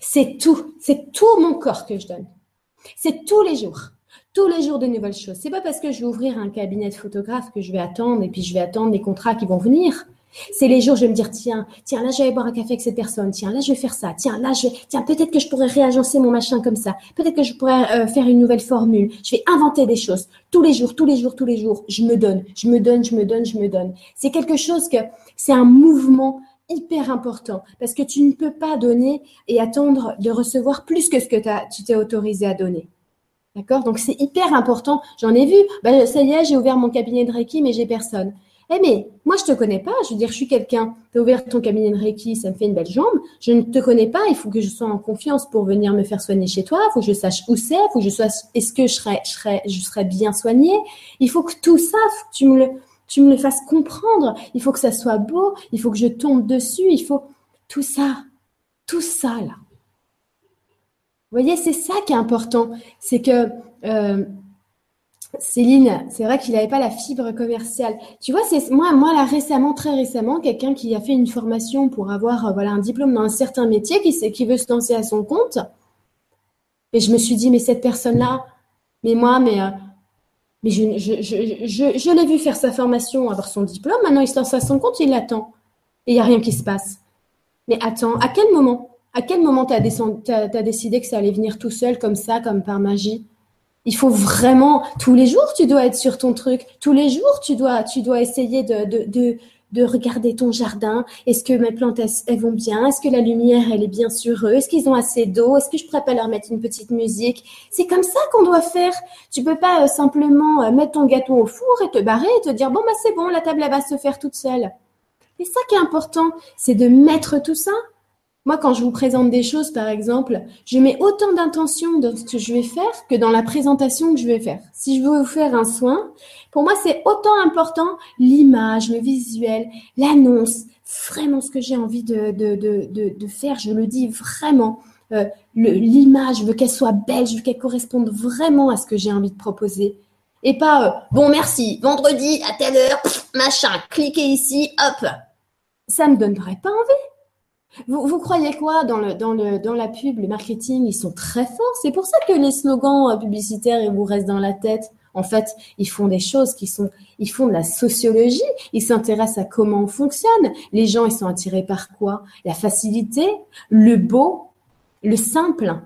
C'est tout, c'est tout mon corps que je donne. C'est tous les jours tous les jours de nouvelles choses. C'est pas parce que je vais ouvrir un cabinet de photographe que je vais attendre et puis je vais attendre les contrats qui vont venir. C'est les jours, je vais me dire, tiens, tiens, là, je vais boire un café avec cette personne. Tiens, là, je vais faire ça. Tiens, là, je vais, tiens, peut-être que je pourrais réagencer mon machin comme ça. Peut-être que je pourrais euh, faire une nouvelle formule. Je vais inventer des choses. Tous les jours, tous les jours, tous les jours, je me donne, je me donne, je me donne, je me donne. C'est quelque chose que, c'est un mouvement hyper important parce que tu ne peux pas donner et attendre de recevoir plus que ce que tu t'es autorisé à donner. D'accord? Donc, c'est hyper important. J'en ai vu. Ben, ça y est, j'ai ouvert mon cabinet de Reiki, mais j'ai personne. Eh mais moi je te connais pas, je veux dire je suis quelqu'un, tu as ouvert ton cabinet de Reiki, ça me fait une belle jambe, je ne te connais pas, il faut que je sois en confiance pour venir me faire soigner chez toi, il faut que je sache où c'est, faut que je sois est-ce que je serais je je bien soignée, il faut que tout ça tu me le tu me le fasses comprendre, il faut que ça soit beau, il faut que je tombe dessus, il faut tout ça, tout ça là. Vous voyez, c'est ça qui est important, c'est que euh, Céline, c'est vrai qu'il n'avait pas la fibre commerciale. Tu vois, c'est moi, moi là récemment, très récemment, quelqu'un qui a fait une formation pour avoir euh, voilà un diplôme dans un certain métier, qui, qui veut se lancer à son compte. Et je me suis dit, mais cette personne-là, mais moi, mais, euh, mais je, je, je, je, l'ai vu faire sa formation, avoir son diplôme. Maintenant, il se lance à son compte, il l'attend. Et il n'y a rien qui se passe. Mais attends, à quel moment? À quel moment tu as décidé que ça allait venir tout seul, comme ça, comme par magie? Il faut vraiment tous les jours tu dois être sur ton truc. Tous les jours tu dois tu dois essayer de de, de, de regarder ton jardin. Est-ce que mes plantes elles, vont bien? Est-ce que la lumière elle est bien sur eux? Est-ce qu'ils ont assez d'eau? Est-ce que je pourrais pas leur mettre une petite musique? C'est comme ça qu'on doit faire. Tu peux pas euh, simplement euh, mettre ton gâteau au four et te barrer et te dire bon bah c'est bon la table elle va se faire toute seule. Et ça qui est important, c'est de mettre tout ça moi, quand je vous présente des choses, par exemple, je mets autant d'intention dans ce que je vais faire que dans la présentation que je vais faire. Si je veux vous faire un soin, pour moi, c'est autant important l'image, le visuel, l'annonce, vraiment ce que j'ai envie de, de, de, de, faire, je le dis vraiment. Euh, l'image, je veux qu'elle soit belle, je veux qu'elle corresponde vraiment à ce que j'ai envie de proposer. Et pas, euh, bon, merci, vendredi à telle heure, machin, cliquez ici, hop. Ça me donnerait pas envie. Vous, croyez quoi dans, le, dans, le, dans la pub, le marketing Ils sont très forts? C'est pour ça que les slogans euh, publicitaires, ils vous restent dans la tête. En fait, ils font des choses qui sont, ils font de la sociologie. Ils s'intéressent à comment on fonctionne. Les gens, ils sont attirés par quoi? La facilité, le beau, le simple.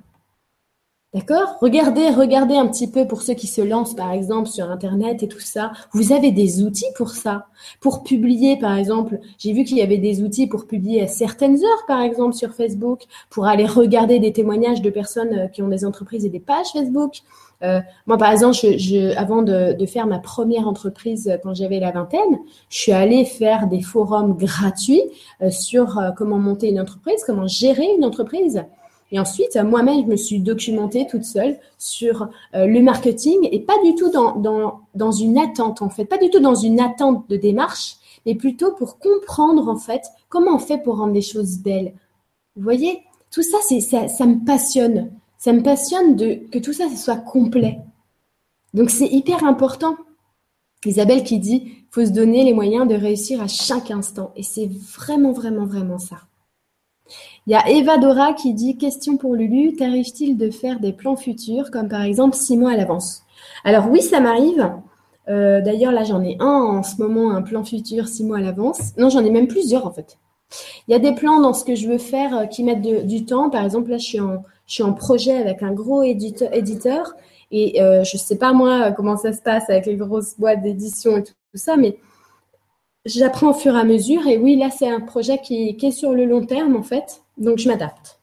D'accord? Regardez, regardez un petit peu pour ceux qui se lancent, par exemple, sur Internet et tout ça. Vous avez des outils pour ça? Pour publier, par exemple, j'ai vu qu'il y avait des outils pour publier à certaines heures, par exemple, sur Facebook, pour aller regarder des témoignages de personnes euh, qui ont des entreprises et des pages Facebook. Euh, moi, par exemple, je, avant de, de, faire ma première entreprise euh, quand j'avais la vingtaine, je suis allée faire des forums gratuits sur comment monter une entreprise, comment gérer une entreprise. Et ensuite, moi-même, je me suis documentée toute seule sur euh, le marketing et pas du tout dans, dans, dans une attente, en fait, pas du tout dans une attente de démarche, mais plutôt pour comprendre, en fait, comment on fait pour rendre les choses belles. Vous voyez, tout ça, ça, me passionne. Ça me passionne de, que tout ça, soit complet. Donc, c'est hyper important. Isabelle qui dit, faut se donner les moyens de réussir à chaque instant. Et c'est vraiment, vraiment, vraiment ça. Il y a Eva Dora qui dit question pour Lulu, t'arrive-t-il de faire des plans futurs, comme par exemple six mois à l'avance? Alors oui, ça m'arrive. D'ailleurs, là, j'en ai un en ce moment, un plan futur six mois à l'avance. Non, j'en ai même plusieurs en fait. Il y a des plans dans ce que je veux faire qui mettent du temps. Par exemple, là, je suis en, projet avec un gros éditeur, et euh, je sais pas moi comment ça se passe avec les grosses boîtes d'édition et tout, ça, mais j'apprends au fur et à mesure. Et oui, là, c'est un projet qui, qui, est sur le long terme, en fait. Donc, je m'adapte.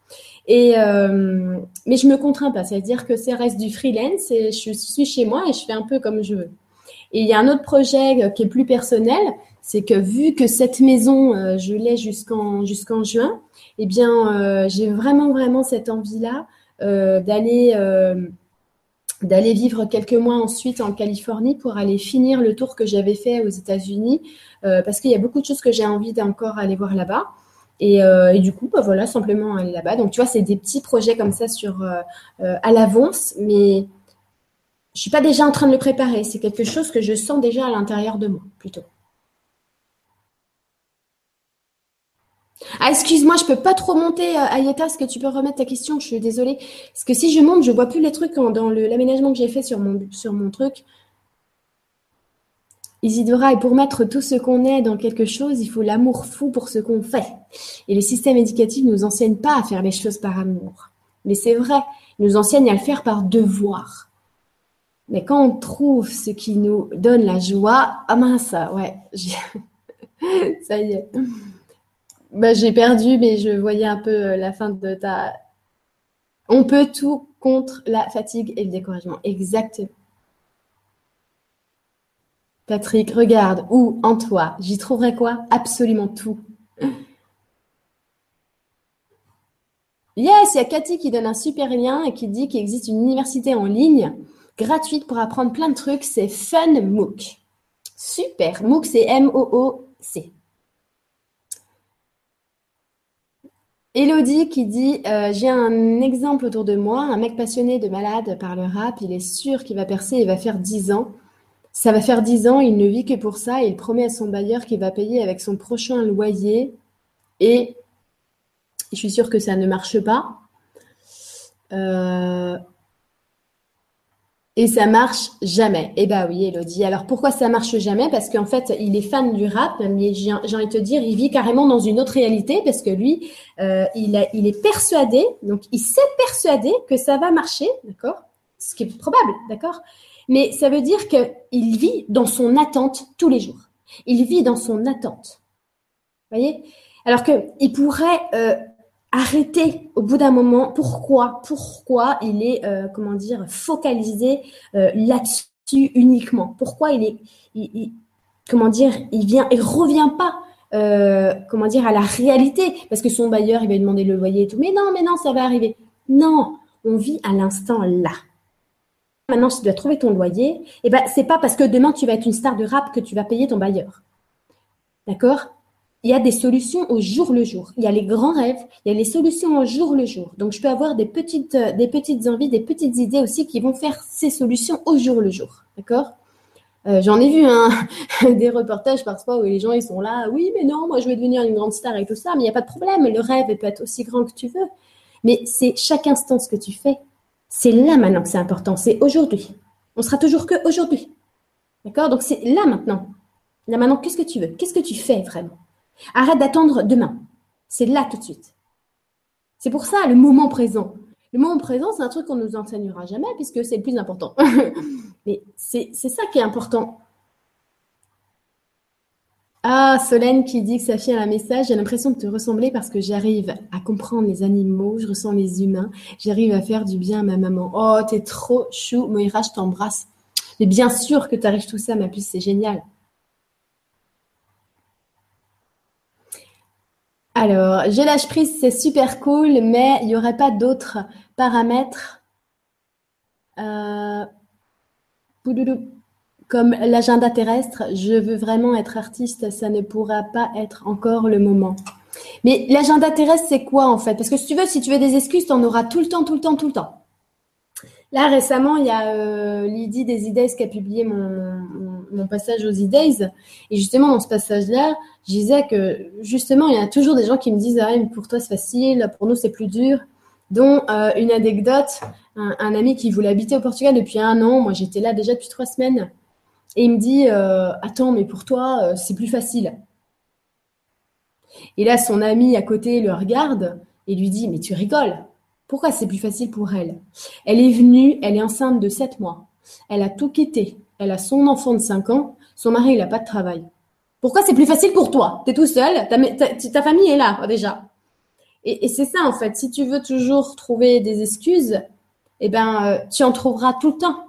Et euh, mais je me contrains pas, c'est-à-dire que ça reste du freelance et je suis chez moi et je fais un peu comme je veux. Et il y a un autre projet qui est plus personnel, c'est que vu que cette maison, euh, je l'ai jusqu'en jusqu'en juin, eh bien, euh, j'ai vraiment vraiment cette envie-là d'aller d'aller vivre quelques mois ensuite en Californie pour aller finir le tour que j'avais fait aux États-Unis, euh, parce qu'il y a beaucoup de choses que j'ai envie d'encore aller voir là-bas. Et, euh, et, du coup, bah voilà, simplement aller là-bas. Donc, tu vois, c'est des petits projets comme ça sur euh, à l'avance, mais je suis pas déjà en train de le préparer. C'est quelque chose que je sens déjà à l'intérieur de moi, plutôt. Ah, excuse-moi, je peux pas trop monter, euh, Ayeta. Est-ce que tu peux remettre ta question? Je suis désolée. Parce que si je monte, je vois plus les trucs dans l'aménagement que j'ai fait sur mon, sur mon truc. Isidora, et pour mettre tout ce qu'on est dans quelque chose, il faut l'amour fou pour ce qu'on fait. Et le système éducatif ne nous enseigne pas à faire les choses par amour. Mais c'est vrai, il nous enseigne à le faire par devoir. Mais quand on trouve ce qui nous donne la joie, ah mince, ouais, <laughs> ça y est. Bah, j'ai perdu, mais je voyais un peu euh, la fin de ta. On peut tout contre la fatigue et le découragement. Exactement. Patrick, regarde, où en toi J'y trouverai quoi? Absolument tout. Yes, il y a Cathy qui donne un super lien et qui dit qu'il existe une université en ligne gratuite pour apprendre plein de trucs. C'est Fun MOOC. Super. MOOC, c'est M-O-O-C. Elodie qui dit euh, J'ai un exemple autour de moi, un mec passionné de malade par le rap, il est sûr qu'il va percer et va faire 10 ans. Ça va faire 10 ans, il ne vit que pour ça et il promet à son bailleur qu'il va payer avec son prochain loyer. Et je suis sûre que ça ne marche pas. Euh, et ça marche jamais. Eh bah oui, Elodie. Alors pourquoi ça marche jamais? Parce qu'en fait, il est fan du rap, mais j'ai envie de te dire, il vit carrément dans une autre réalité parce que lui, euh, il, il est persuadé, donc il s'est persuadé que ça va marcher, d'accord? Ce qui est probable, d'accord? Mais ça veut dire qu'il vit dans son attente tous les jours. Il vit dans son attente. Vous voyez? Alors qu'il pourrait euh, arrêter au bout d'un moment. Pourquoi? Pourquoi il est, euh, comment dire, focalisé euh, là-dessus uniquement? Pourquoi il est, comment dire, il vient, il revient pas, euh, comment dire, à la réalité? Parce que son bailleur, il va lui demander le loyer et tout. Mais non, mais non, ça va arriver. Non, on vit à l'instant là. Maintenant, si tu dois trouver ton loyer, et eh ben, c'est pas parce que demain tu vas être une star de rap que tu vas payer ton bailleur. D'accord? Il y a des solutions au jour le jour. Il y a les grands rêves, il y a les solutions au jour le jour. Donc, je peux avoir des petites, euh, des petites envies, des petites idées aussi qui vont faire ces solutions au jour le jour. D'accord? Euh, J'en ai vu hein, <laughs> des reportages parfois où les gens ils sont là, oui, mais non, moi je vais devenir une grande star et tout ça, mais il n'y a pas de problème. Le rêve peut être aussi grand que tu veux. Mais c'est chaque instant ce que tu fais. C'est là maintenant que c'est important. C'est aujourd'hui. On sera toujours que aujourd'hui. D'accord? Donc, c'est là maintenant. Là maintenant, qu'est-ce que tu veux? Qu'est-ce que tu fais vraiment? Arrête d'attendre demain. C'est là tout de suite. C'est pour ça le moment présent. Le moment présent, c'est un truc qu'on ne nous enseignera jamais puisque c'est le plus important. <laughs> Mais c'est ça qui est important. Ah, Solène qui dit que sa fille a un message. J'ai l'impression de te ressembler parce que j'arrive à comprendre les animaux, je ressens les humains, j'arrive à faire du bien à ma maman. Oh, t'es trop chou. Moira, je t'embrasse. Mais bien sûr que tu arrives tout ça, ma puce, c'est génial. Alors, je lâche prise, c'est super cool, mais il n'y aurait pas d'autres paramètres euh, comme l'agenda terrestre. Je veux vraiment être artiste, ça ne pourra pas être encore le moment. Mais l'agenda terrestre, c'est quoi en fait? Parce que si tu veux, si tu veux des excuses, tu en auras tout le temps, tout le temps, tout le temps. Là, récemment, il y a euh, Lydie des e qui a publié mon, passage aux e Et justement, dans ce passage-là, je disais que justement, il y a toujours des gens qui me disent Ah, pour toi, c'est facile, pour nous, c'est plus dur. Dont euh, une anecdote un, ami qui voulait habiter au Portugal depuis un an. Moi, j'étais là déjà depuis trois semaines. Et il me dit Attends, mais pour toi, c'est plus facile. Et là, son ami à côté le regarde et lui dit Mais tu rigoles Pourquoi c'est plus facile pour elle? Elle est venue, elle est enceinte de 7 mois. Elle a tout quitté. Elle a son enfant de 5 ans. Son mari, il n'a pas de travail. Pourquoi c'est plus facile pour toi? Tu es tout seul, ta, famille est là déjà. Et, c'est ça en fait. Si tu veux toujours trouver des excuses, eh ben, euh, tu en trouveras tout le temps.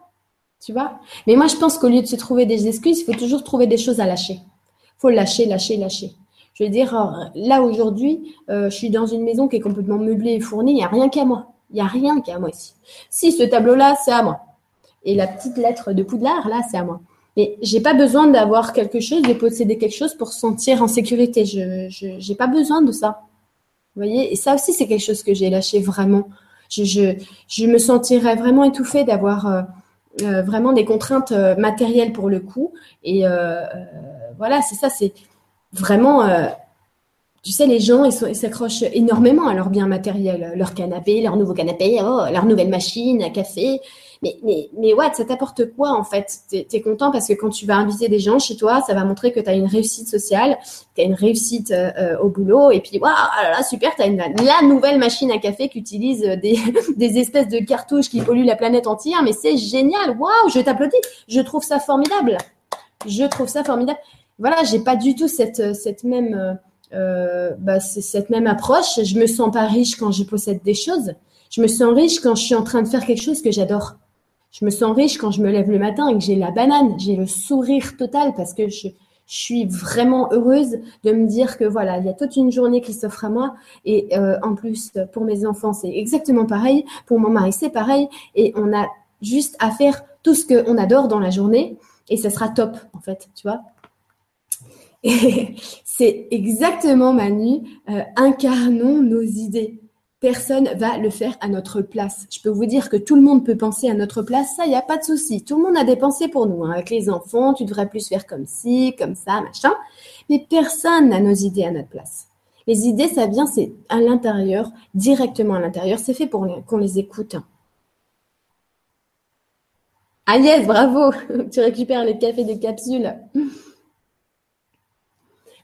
Tu vois? Mais moi, je pense qu'au lieu de se trouver des excuses, il faut toujours trouver des choses à lâcher. Il faut lâcher, lâcher, lâcher. Je veux dire, euh, là aujourd'hui, euh, je suis dans une maison qui est complètement meublée et fournie. Il n'y a rien qu'à moi. Il n'y a rien qu'à moi ici. Si ce tableau-là, c'est à moi. Et la petite lettre de Poudlard, là, c'est à moi. Mais j'ai pas besoin d'avoir quelque chose, de posséder quelque chose pour se sentir en sécurité. Je, j'ai pas besoin de ça. Vous voyez? Et ça aussi, c'est quelque chose que j'ai lâché vraiment. Je, je, je, me sentirais vraiment étouffée d'avoir euh, vraiment des contraintes matérielles pour le coup. Et voilà, c'est ça, c'est vraiment tu sais, les gens, ils s'accrochent énormément à leurs biens matériels, leur canapé, leur nouveau canapé, oh, leur nouvelle machine à café. Mais, mais, mais ouais, ça t'apporte quoi en fait? Tu es, content parce que quand tu vas inviter des gens chez toi, ça va montrer que tu as une réussite sociale, tu as une réussite euh, euh, au boulot, et puis waouh, ah super, tu as une, la nouvelle machine à café qui utilise des, <laughs> des espèces de cartouches qui polluent la planète entière, mais c'est génial, waouh, je t'applaudis, je trouve ça formidable. Je trouve ça formidable. Voilà, j'ai pas du tout cette, même... Euh, bah, c'est cette même approche. Je me sens pas riche quand je possède des choses. Je me sens riche quand je suis en train de faire quelque chose que j'adore. Je me sens riche quand je me lève le matin et que j'ai la banane, j'ai le sourire total parce que je, suis vraiment heureuse de me dire que voilà, il y a toute une journée qui s'offre à moi et euh, en plus pour mes enfants c'est exactement pareil, pour mon mari c'est pareil et on a juste à faire tout ce qu'on adore dans la journée et ça sera top en fait, tu vois. <laughs> C'est exactement Manu, euh, incarnons nos idées personne va le faire à notre place. Je peux vous dire que tout le monde peut penser à notre place, ça, il n'y a pas de souci. Tout le monde a des pensées pour nous. Hein. Avec les enfants, tu devrais plus faire comme ci, comme ça, machin. Mais personne n'a nos idées à notre place. Les idées, ça vient, c'est à l'intérieur, directement à l'intérieur. C'est fait pour qu'on les écoute. Agnès, bravo <laughs> Tu récupères les cafés des capsules.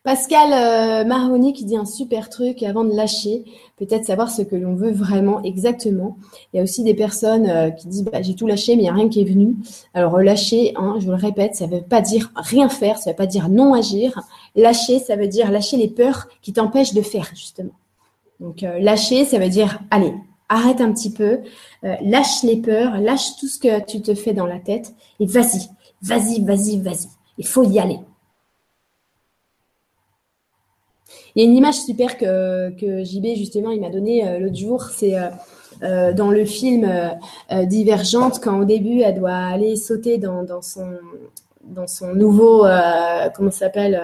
Pascal euh, Maroni qui dit un super truc avant de lâcher, peut-être savoir ce que l'on veut vraiment exactement. Il y a aussi des personnes euh, qui disent bah, j'ai tout lâché mais il n'y a rien qui est venu. Alors lâcher, hein, je le répète, ça ne veut pas dire rien faire, ça ne veut pas dire non agir. Lâcher, ça veut dire lâcher les peurs qui t'empêchent de faire justement. Donc euh, lâcher, ça veut dire allez, arrête un petit peu, lâche les peurs, lâche tout ce que tu te fais dans la tête et vas-y, vas-y, vas-y, vas-y. Il faut y aller. Il y a une image super que, que JB, justement, il m'a donnée euh, l'autre jour. C'est euh, euh, dans le film Divergente, quand au début, elle doit aller sauter dans, dans son dans son nouveau comment s'appelle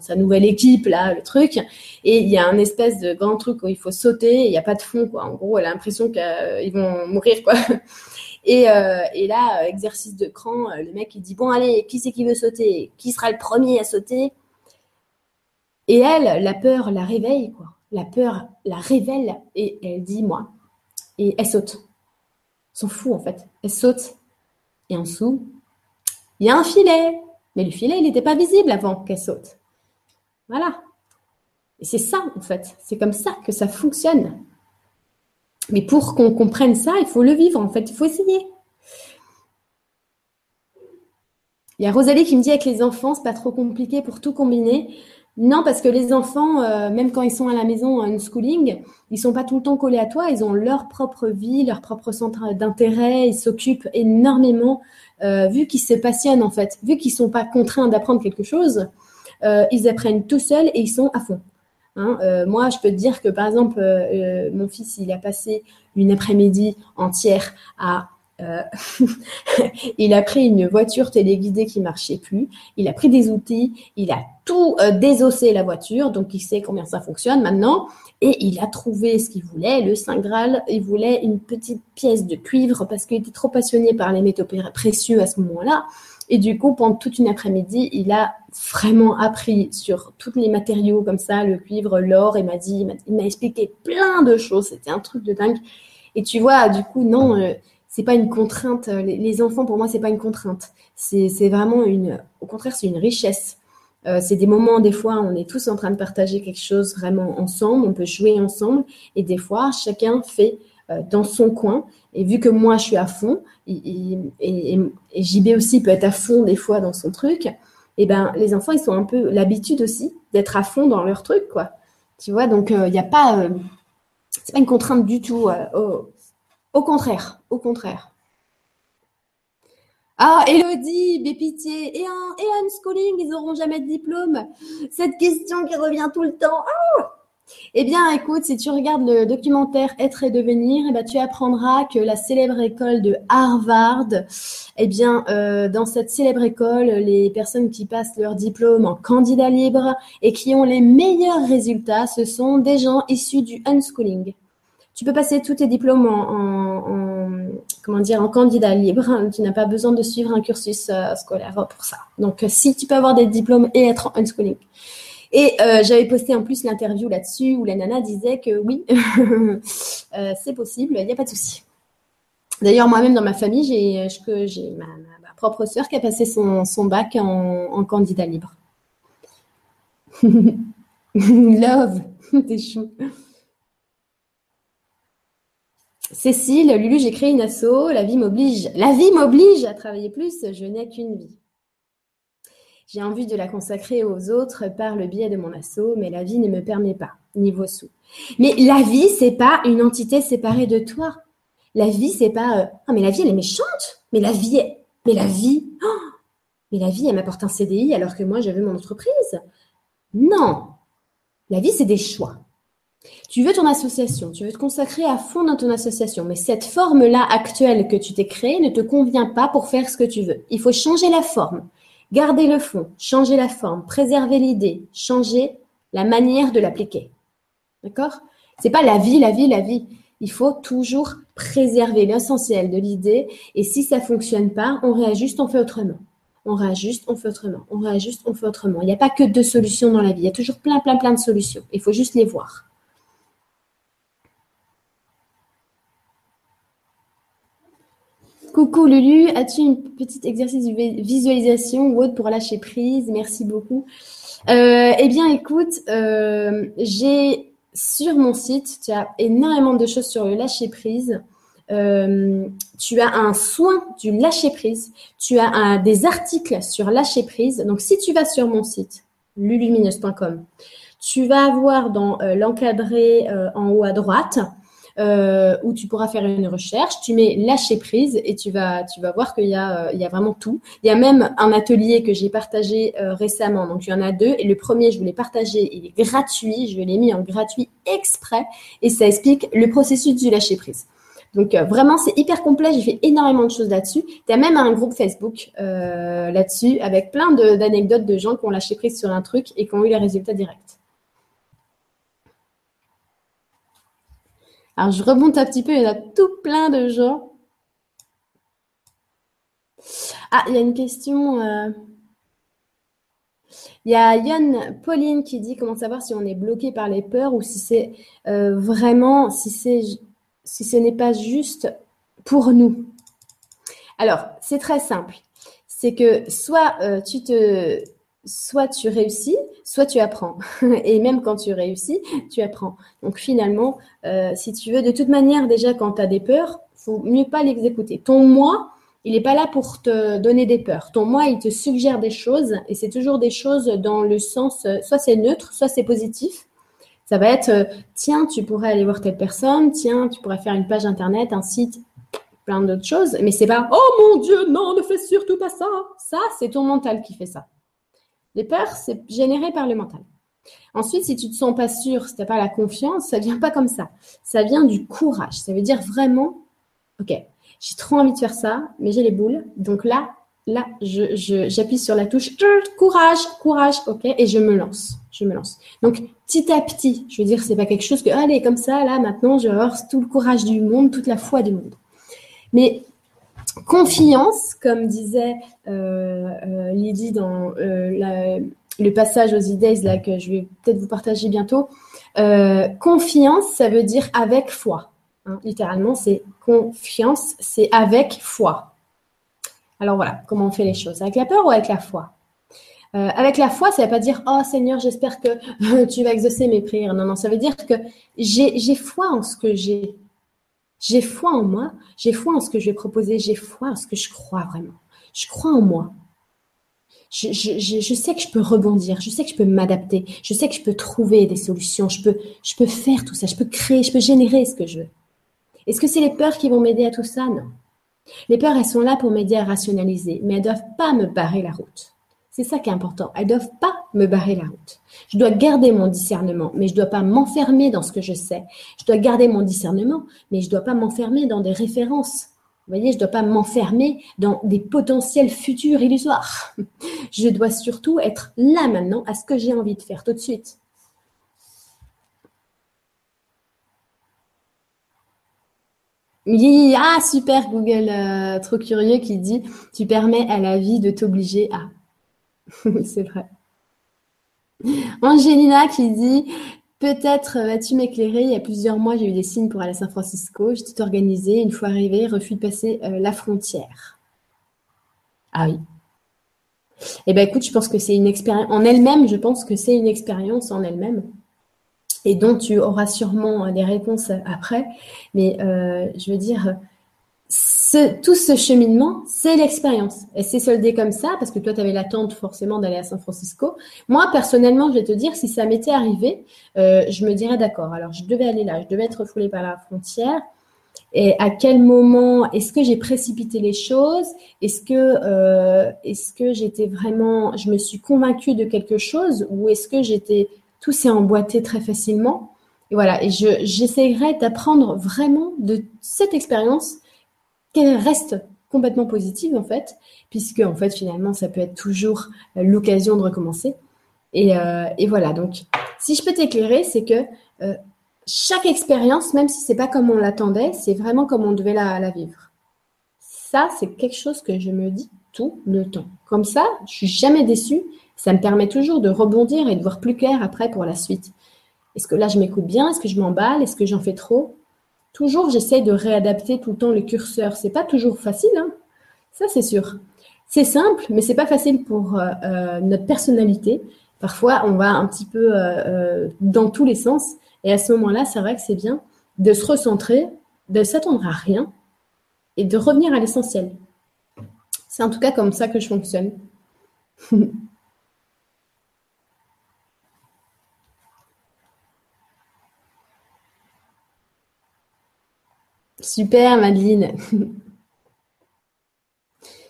sa nouvelle équipe là le truc. Et il y a un espèce de grand truc où il faut sauter il n'y a pas de fond quoi. En gros elle a l'impression qu'ils vont mourir quoi. <laughs> Et, et là exercice de cran le mec il dit bon allez qui c'est qui veut sauter? Qui sera le premier à sauter? Et elle, la peur la réveille, quoi. La peur la révèle et elle dit moi. Et elle saute. S'en fout en fait. Elle saute. Et en dessous, il y a un filet. Mais le filet, il n'était pas visible avant qu'elle saute. Voilà. Et c'est ça en fait. C'est comme ça que ça fonctionne. Mais pour qu'on comprenne ça, il faut le vivre en fait. Il faut essayer. Il y a Rosalie qui me dit avec les enfants, c'est pas trop compliqué pour tout combiner. Non, parce que les enfants, euh, même quand ils sont à la maison en schooling, ils sont pas tout le temps collés à toi. Ils ont leur propre vie, leur propre centre d'intérêt. Ils s'occupent énormément, euh, vu qu'ils se passionnent en fait, vu qu'ils sont pas contraints d'apprendre quelque chose. Euh, ils apprennent tout seuls et ils sont à fond. Hein. moi, je peux te dire que par exemple, mon fils, il a passé une après-midi entière à euh, <laughs> il a pris une voiture téléguidée qui marchait plus. Il a pris des outils. Il a tout euh, désossé la voiture. Donc, il sait combien ça fonctionne maintenant. Et il a trouvé ce qu'il voulait, le Saint Graal. Il voulait une petite pièce de cuivre parce qu'il était trop passionné par les métaux précieux à ce moment-là. Et du coup, pendant toute une après-midi, il a vraiment appris sur tous les matériaux comme ça, le cuivre, l'or, et m'a dit, il m'a expliqué plein de choses. C'était un truc de dingue. Et tu vois, du coup, non, euh, c'est pas une contrainte. Les, enfants, pour moi, c'est pas une contrainte. C'est vraiment une, au contraire, c'est une richesse. Euh, c'est des moments, des fois, on est tous en train de partager quelque chose vraiment ensemble, on peut jouer ensemble, et des fois, chacun fait euh, dans son coin. Et vu que moi, je suis à fond, et, JB aussi peut être à fond des fois dans son truc, et eh ben les enfants, ils sont un peu l'habitude aussi d'être à fond dans leur truc, quoi. Tu vois, donc il euh, n'y a pas, c'est pas une contrainte du tout. Au contraire, au contraire. Ah, Elodie, Bépitié, et un, et schooling, ils n'auront jamais de diplôme. Cette question qui revient tout le temps. Ah eh bien, écoute, si tu regardes le documentaire Être et devenir, eh ben, tu apprendras que la célèbre école de Harvard, eh bien, euh, dans cette célèbre école, les personnes qui passent leur diplôme en candidat libre et qui ont les meilleurs résultats, ce sont des gens issus du unschooling tu peux passer tous tes diplômes en, comment dire, en candidat libre. Tu n'as pas besoin de suivre un cursus euh, scolaire pour ça. Donc, euh, si tu peux avoir des diplômes et être en unschooling. Et euh, j'avais posté en plus l'interview là-dessus où la nana disait que oui, <laughs> c'est possible, il n'y a pas de souci. D'ailleurs, moi-même dans ma famille, j'ai, ma, propre sœur qui a passé son, bac en, en candidat libre. <laughs> Love, <laughs> t'es chou. Cécile, Lulu, j'ai créé une asso, la vie m'oblige. La vie m'oblige à travailler plus, je n'ai qu'une vie. J'ai envie de la consacrer aux autres par le biais de mon asso, mais la vie ne me permet pas, niveau sous. Mais la vie, c'est pas une entité séparée de toi. La vie, c'est pas euh, ah mais la vie elle est méchante. Mais la vie, est... mais la vie, oh mais la vie elle m'apporte un CDI alors que moi j'avais mon entreprise. Non, la vie c'est des choix. Tu veux ton association, tu veux te consacrer à fond dans ton association, mais cette forme-là actuelle que tu t'es créée ne te convient pas pour faire ce que tu veux. Il faut changer la forme, garder le fond, changer la forme, préserver l'idée, changer la manière de l'appliquer. D'accord? C'est pas la vie, la vie, la vie. Il faut toujours préserver l'essentiel de l'idée et si ça fonctionne pas, on réajuste, on fait autrement. On réajuste, on fait autrement. On réajuste, on fait autrement. Il n'y a pas que deux solutions dans la vie. Il y a toujours plein, plein, plein de solutions. Il faut juste les voir. Coucou Lulu, as-tu une petite exercice de visualisation ou autre pour lâcher prise? Merci beaucoup. Euh, eh bien, écoute, euh, j'ai sur mon site, tu as énormément de choses sur le lâcher prise. Euh, tu as un soin du lâcher prise. Tu as des articles sur lâcher prise. Donc, si tu vas sur mon site lulumineuse.com, tu vas avoir dans l'encadré en haut à droite euh, où tu pourras faire une recherche. Tu mets lâcher prise et tu vas, tu vas voir qu'il y, a, euh, il y a vraiment tout. Il y a même un atelier que j'ai partagé euh, récemment. Donc, il y en a deux. Et le premier, je voulais partager, il est gratuit. Je l'ai mis en gratuit exprès. Et ça explique le processus du lâcher prise. Donc vraiment, c'est hyper complet. J'ai fait énormément de choses là-dessus. Tu as même un groupe Facebook là-dessus avec plein d'anecdotes de gens qui ont lâché prise sur un truc et qui ont eu les résultats directs. Alors, je remonte un petit peu, il y en a tout plein de gens. Ah, il y a une question. Euh, il y a Yann Pauline qui dit comment savoir si on est bloqué par les peurs ou si c'est euh, vraiment, si, si ce n'est pas juste pour nous. Alors, c'est très simple. C'est que soit euh, tu te soit tu réussis, soit tu apprends. <laughs> Et même quand tu réussis, tu apprends. Donc finalement, euh, si tu veux, de toute manière, déjà quand tu as des peurs, faut mieux pas l'exécuter. Ton moi, il n'est pas là pour te donner des peurs. Ton moi, il te suggère des choses et c'est toujours des choses dans le sens, euh, soit c'est neutre, soit c'est positif. Ça va être, euh, tiens, tu pourrais aller voir telle personne, tiens, tu pourrais faire une page internet, un site, plein d'autres choses. Mais c'est pas, oh mon Dieu, non, ne fais surtout pas ça. Ça, c'est ton mental qui fait ça. Les peurs, c'est généré par le mental. Ensuite, si tu te sens pas sûr, si tu n'as pas la confiance, ça vient pas comme ça. Ça vient du courage. Ça veut dire vraiment, ok, j'ai trop envie de faire ça, mais j'ai les boules. Donc là, là, j'appuie sur la touche courage, courage, ok, et je me lance. Je me lance. Donc petit à petit, je veux dire, c'est pas quelque chose que allez comme ça, là, maintenant, je avoir tout le courage du monde, toute la foi du monde. Mais confiance, comme disait euh, euh, Lydie dans euh, le passage aux idées là que je vais peut-être vous partager bientôt. confiance, ça veut dire avec foi. Hein. littéralement, c'est confiance, c'est avec foi. Alors voilà, comment on fait les choses Avec la peur ou avec la foi? Avec la foi, ça ne veut pas dire Oh Seigneur, j'espère que <laughs> tu vas exaucer mes prières. Non, non, ça veut dire que j'ai foi en ce que j'ai. J'ai foi en moi, j'ai foi en ce que je vais proposer, j'ai foi en ce que je crois vraiment. Je crois en moi. Je, je, sais que je peux rebondir, je sais que je peux m'adapter, je sais que je peux trouver des solutions, je peux, je peux faire tout ça, je peux créer, je peux générer ce que je veux. Est-ce que c'est les peurs qui vont m'aider à tout ça? Non. Les peurs, elles sont là pour m'aider à rationaliser, mais elles ne doivent pas me barrer la route. C'est ça qui est important. Elles ne doivent pas me barrer la route. Je dois garder mon discernement, mais je ne dois pas m'enfermer dans ce que je sais. Je dois garder mon discernement, mais je ne dois pas m'enfermer dans des références. Vous voyez, je ne dois pas m'enfermer dans des potentiels futurs illusoires. <laughs> Je dois surtout être là maintenant à ce que j'ai envie de faire tout de suite. Ah super Google, euh, trop curieux qui dit tu permets à la vie de t'obliger à. <laughs> c'est vrai. Angelina qui dit Peut-être vas-tu m'éclairer? Il y a plusieurs mois, j'ai eu des signes pour aller à San Francisco. J'ai tout organisé. Une fois arrivé, refus de passer euh, la frontière. Ah oui. Eh bien, écoute, je pense que c'est une expérience en elle-même. Je pense que c'est une expérience en elle-même et dont tu auras sûrement euh, des réponses après. Mais euh, je veux dire, tout ce cheminement, c'est l'expérience. Et c'est soldé comme ça, parce que toi, tu avais l'attente forcément d'aller à San Francisco. Moi, personnellement, je vais te dire, si ça m'était arrivé, euh, je me dirais d'accord. Alors, je devais aller là, je devais être refoulée par la frontière. Et à quel moment est-ce que j'ai précipité les choses? Est-ce que euh, est-ce que j'étais vraiment, je me suis convaincue de quelque chose? Ou est-ce que j'étais tout s'est emboîté très facilement? Et voilà. Et je j'essaierai d'apprendre vraiment de cette expérience qu'elle reste complètement positive en fait, puisque en fait finalement ça peut être toujours euh, l'occasion de recommencer. Euh, et, voilà, donc si je peux t'éclairer, c'est que euh, chaque expérience, même si c'est pas comme on l'attendait, c'est vraiment comme on devait la, vivre. Ça, c'est quelque chose que je me dis tout le temps. Comme ça, je suis jamais déçue. Ça me permet toujours de rebondir et de voir plus clair après pour la suite. Est-ce que là je m'écoute bien? Est-ce que je m'emballe? Est-ce que j'en fais trop? Toujours, j'essaie de réadapter tout le temps le curseur. C'est pas toujours facile, hein ça c'est sûr. C'est simple, mais c'est pas facile pour euh, euh, notre personnalité. Parfois, on va un petit peu euh, dans tous les sens, et à ce moment-là, c'est vrai que c'est bien de se recentrer, de s'attendre à rien, et de revenir à l'essentiel. C'est en tout cas comme ça que je fonctionne. <laughs> Super, Madeline. <laughs>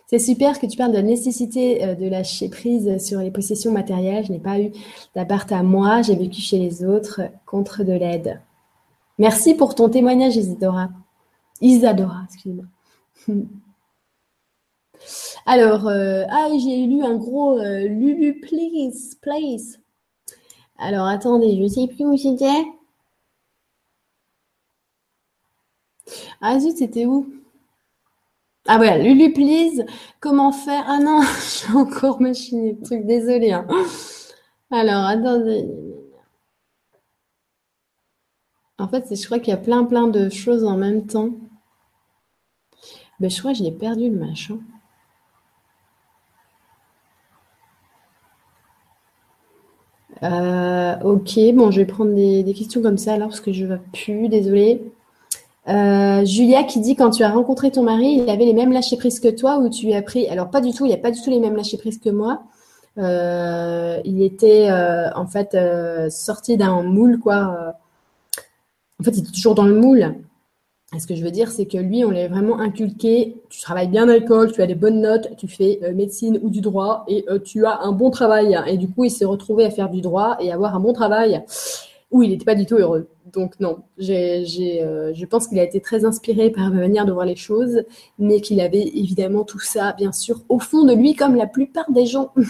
C'est super que tu parles de la nécessité euh, de lâcher prise sur les possessions matérielles. Je n'ai pas eu d'appart à moi, j'ai vécu chez les autres contre de l'aide. Merci pour ton témoignage, Isidora. Isadora, excusez-moi. <laughs> Alors, euh, ah, j'ai lu un gros euh, Lulu, please, please. Alors, attendez, je ne sais plus où c'était. Ah zut, c'était où? Ah voilà, Lulu please, comment faire? Ah non, <laughs> j'ai encore machiné le truc, désolé. Hein. Alors, attendez. En fait, je crois qu'il y a plein plein de choses en même temps. Ben, je crois que j'ai perdu le machin. Euh, ok, bon, je vais prendre des, des questions comme ça alors parce que je ne vais plus, désolé. Euh, Julia qui dit quand tu as rencontré ton mari, il avait les mêmes lâcher prises que toi ou tu as pris Alors pas du tout, il n'y a pas du tout les mêmes lâcher prises que moi. Euh, il était euh, en fait sorti d'un moule quoi. En fait, il était toujours dans le moule. Et ce que je veux dire, c'est que lui, on l'a vraiment inculqué. Tu travailles bien à l'école, tu as des bonnes notes, tu fais médecine ou du droit et tu as un bon travail. Et du coup, il s'est retrouvé à faire du droit et avoir un bon travail où il n'était pas du tout heureux. Donc non, euh, je pense qu'il a été très inspiré par ma manière de voir les choses, mais qu'il avait évidemment tout ça, bien sûr, au fond de lui, comme la plupart des gens. <laughs>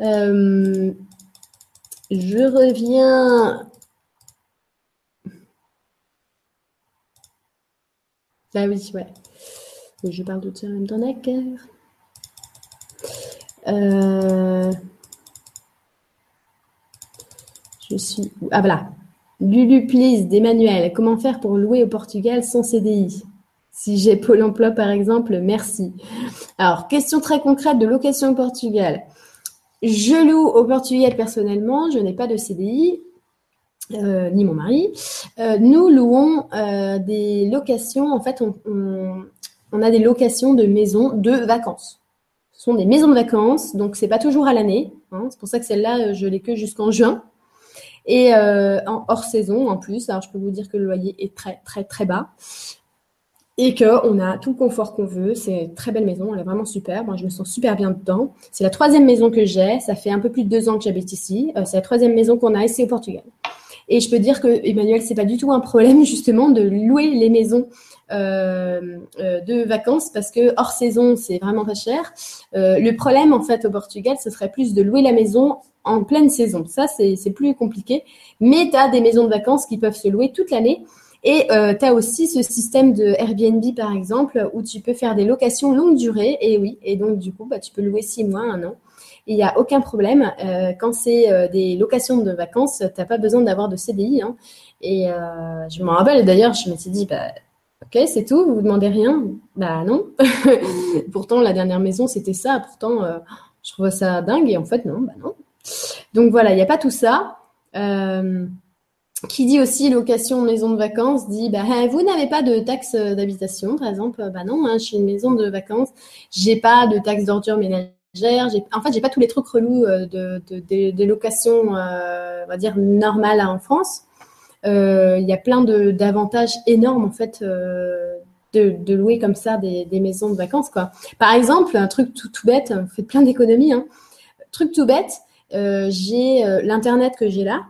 Euh, je reviens. Ah oui, ouais. Je parle de ça en même temps, d'accord. Euh... Je suis. Ah voilà. Lulu Please d'Emmanuel. Comment faire pour louer au Portugal sans CDI Si j'ai Pôle emploi par exemple, merci. Alors, question très concrète de location au Portugal. Je loue au Portugal personnellement, je n'ai pas de CDI. Euh, ni mon mari, euh, nous louons euh, des locations. En fait, on, a des locations de maisons de vacances. Ce sont des maisons de vacances, donc c'est pas toujours à l'année. Hein. c'est pour ça que celle-là, je l'ai que jusqu'en juin. Et en hors saison en plus. Alors, je peux vous dire que le loyer est très, très, très bas et qu'on a tout le confort qu'on veut. C'est une très belle maison, elle est vraiment super. Moi, je me sens super bien dedans. C'est la troisième maison que j'ai. Ça fait un peu plus de deux ans que j'habite ici. c'est la troisième maison qu'on a ici au Portugal. Et je peux dire que Emmanuel, c'est pas du tout un problème <laughs> justement de louer les maisons euh, euh, de vacances parce que hors saison, c'est vraiment pas cher. Euh, le problème en fait au Portugal, ce serait plus de louer la maison en pleine saison. Ça, c'est plus compliqué. Mais tu as des maisons de vacances qui peuvent se louer toute l'année. Et euh, tu as aussi ce système de Airbnb, par exemple, où tu peux faire des locations longue durée. Et oui, et donc du coup, bah, tu peux louer six mois, un an il n'y a aucun problème. Euh, quand c'est euh, des locations de vacances, tu n'as pas besoin d'avoir de CDI. Hein. Et euh, je m'en rappelle d'ailleurs, je me suis dit, bah, ok, c'est tout, vous ne demandez rien Bah non. <laughs> pourtant, la dernière maison, c'était ça. Pourtant, je trouvais ça dingue. Et en fait, non, bah non. Donc voilà, il n'y a pas tout ça. qui dit aussi location maison de vacances dit bah, vous n'avez pas de taxe d'habitation par exemple bah non hein, je suis une maison de vacances j'ai pas de taxe d'ordure ménagère en fait, j'ai pas tous les trucs relous euh, de, des locations, euh, on va dire normales en France. Euh, il y a plein d'avantages énormes en fait de, louer comme ça des, maisons de vacances quoi. Par exemple, un truc tout, bête, on fait plein d'économies. Hein. Truc tout bête, j'ai l'internet que j'ai là,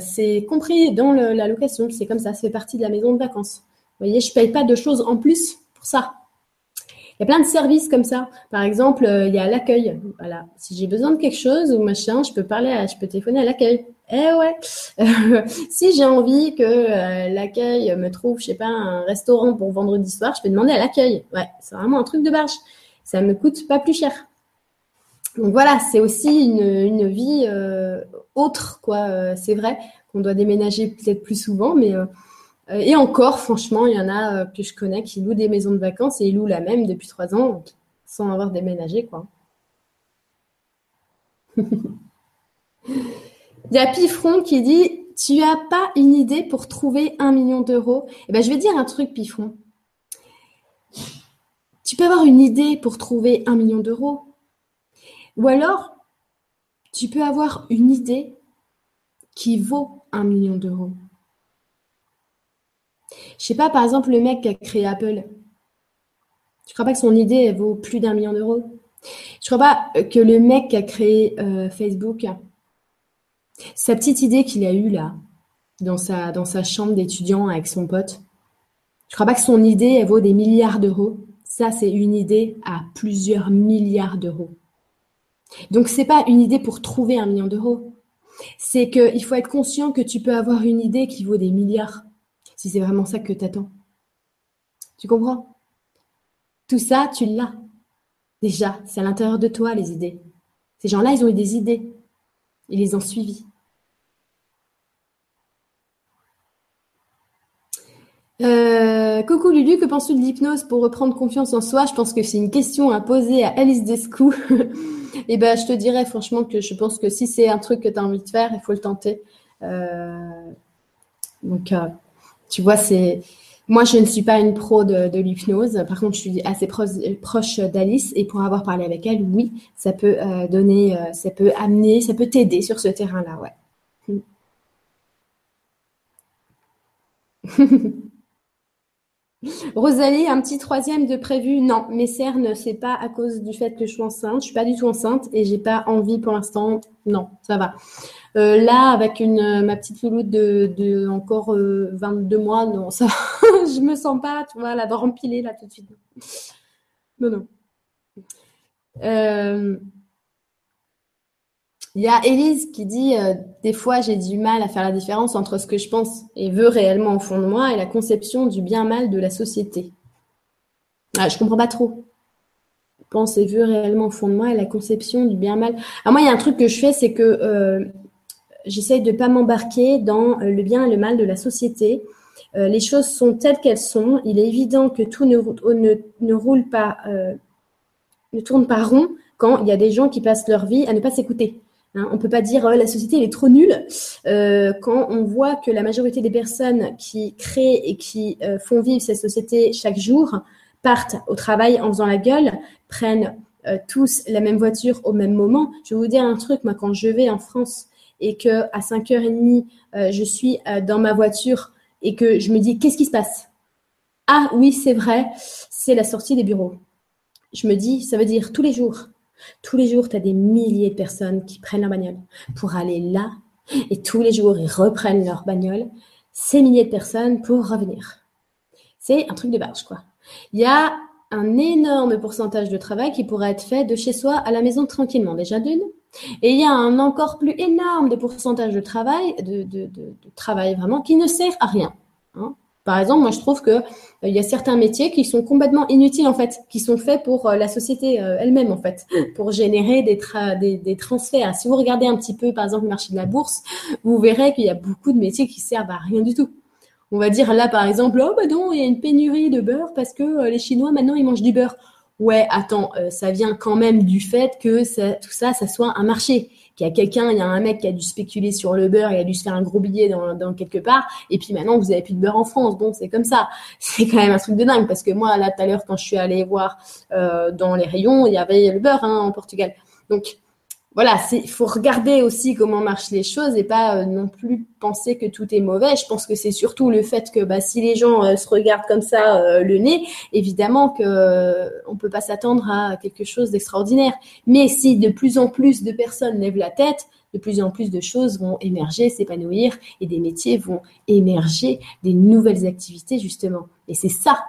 c'est compris dans la location. C'est comme ça, ça fait partie de la maison de vacances. Vous voyez, je paye pas de choses en plus pour ça. Il y a plein de services comme ça. Par exemple, euh, il y a l'accueil. Voilà. Si j'ai besoin de quelque chose ou machin, je peux parler, à, je peux téléphoner à l'accueil. Eh ouais. <laughs> si j'ai envie que euh, l'accueil me trouve, je sais pas, un restaurant pour vendredi soir, je peux demander à l'accueil. Ouais, c'est vraiment un truc de barge. Ça me coûte pas plus cher. Donc voilà, c'est aussi une, une vie euh, autre, quoi. c'est vrai qu'on doit déménager peut-être plus souvent, mais et encore, franchement, il y en a euh, que je connais qui louent des maisons de vacances et ils louent la même depuis trois ans sans avoir déménagé, quoi. <laughs> Il y a Pifron qui dit Tu as pas une idée pour trouver un million d'euros? Eh ben, je vais dire un truc, Pifron. Tu peux avoir une idée pour trouver un million d'euros. Ou alors, tu peux avoir une idée qui vaut un million d'euros. Je sais pas, par exemple, le mec qui a créé Apple. Je crois pas que son idée vaut plus d'un million d'euros? Je crois pas que le mec qui a créé euh, Facebook, sa petite idée qu'il a eue là, dans sa, chambre d'étudiant avec son pote, je crois pas que son idée elle vaut des milliards d'euros? Ça, c'est une idée à plusieurs milliards d'euros. Donc, c'est pas une idée pour trouver un million d'euros. C'est qu'il faut être conscient que tu peux avoir une idée qui vaut des milliards si c'est vraiment ça que tu attends. Tu comprends? Tout ça, tu l'as. Déjà, c'est à l'intérieur de toi les idées. Ces gens-là, ils ont eu des idées. Ils les ont suivies. Euh, coucou Lulu, que penses-tu de l'hypnose pour reprendre confiance en soi? Je pense que c'est une question à poser à Alice Descou. Et <laughs> eh ben, je te dirais franchement que je pense que si c'est un truc que tu as envie de faire, il faut le tenter. Euh, donc, euh, tu vois, c'est moi, je ne suis pas une pro de, l'hypnose. Par contre, je suis assez proche, d'Alice et pour avoir parlé avec elle, oui, ça peut euh, donner, euh, ça peut amener, ça peut t'aider sur ce terrain-là, ouais. <laughs> Rosalie, un petit troisième de prévu? Non, mes cernes, c'est pas à cause du fait que je suis enceinte. Je suis pas du tout enceinte et j'ai pas envie pour l'instant. Non, ça va. Euh, là, avec une, euh, ma petite louloute de, encore 22 euh, mois, non, ça, <laughs> je me sens pas, tu vois, là, de rempiler là tout de suite. Non, non. Il y a Élise qui dit des fois j'ai du mal à faire la différence entre ce que je pense et veux réellement au fond de moi et la conception du bien-mal de la société. Ah, je comprends pas trop. Pense et veux réellement au fond de moi et la conception du bien-mal. Moi il y a un truc que je fais c'est que j'essaye de pas m'embarquer dans le bien et le mal de la société. les choses sont telles qu'elles sont. Il est évident que tout ne, ne, ne roule pas, ne tourne pas rond quand il y a des gens qui passent leur vie à ne pas s'écouter. Hein, on ne peut pas dire oh, la société est trop nulle euh, quand on voit que la majorité des personnes qui créent et qui euh, font vivre cette société chaque jour partent au travail en faisant la gueule, prennent euh, tous la même voiture au même moment. Je vais vous dire un truc, moi quand je vais en France et que à 5h30 je suis dans ma voiture et que je me dis qu'est-ce qui se passe? Ah oui c'est vrai, c'est la sortie des bureaux. Je me dis ça veut dire tous les jours tous les jours, tu as des milliers de personnes qui prennent leur bagnole pour aller là. Et tous les jours, ils reprennent leur bagnole. Ces milliers de personnes pour revenir. C'est un truc de barge, quoi. Il y a un énorme pourcentage de travail qui pourrait être fait de chez soi à la maison tranquillement, déjà d'une. Et il y a un encore plus énorme de pourcentage de travail, de, travail vraiment, qui ne sert à rien. Hein. Par exemple, moi je trouve que euh, il y a certains métiers qui sont complètement inutiles en fait, qui sont faits pour euh, la société euh, elle-même en fait, pour générer des, des, transferts. Si vous regardez un petit peu par exemple le marché de la bourse, vous verrez qu'il y a beaucoup de métiers qui servent à rien du tout. On va dire là par exemple, oh bah non, il y a une pénurie de beurre parce que les Chinois maintenant ils mangent du beurre. Ouais, attends, ça vient quand même du fait que tout ça, ça soit un marché il y a quelqu'un, il y a un mec qui a dû spéculer sur le beurre, il a dû se faire un gros billet dans, quelque part, et puis maintenant vous avez plus de beurre en France. Bon, c'est comme ça. <laughs> C'est quand même un truc de dingue parce que moi là tout à l'heure quand je suis allée voir euh, dans les rayons, il y avait le beurre hein, en Portugal. Donc voilà, il faut regarder aussi comment marchent les choses et pas euh, non plus penser que tout est mauvais. Je pense que c'est surtout le fait que bah, si les gens euh, se regardent comme ça euh, le nez, évidemment que on peut pas s'attendre à quelque chose d'extraordinaire. Mais si de plus en plus de personnes lèvent la tête, de plus en plus de choses vont émerger, s'épanouir et des métiers vont émerger, des nouvelles activités justement. Et c'est ça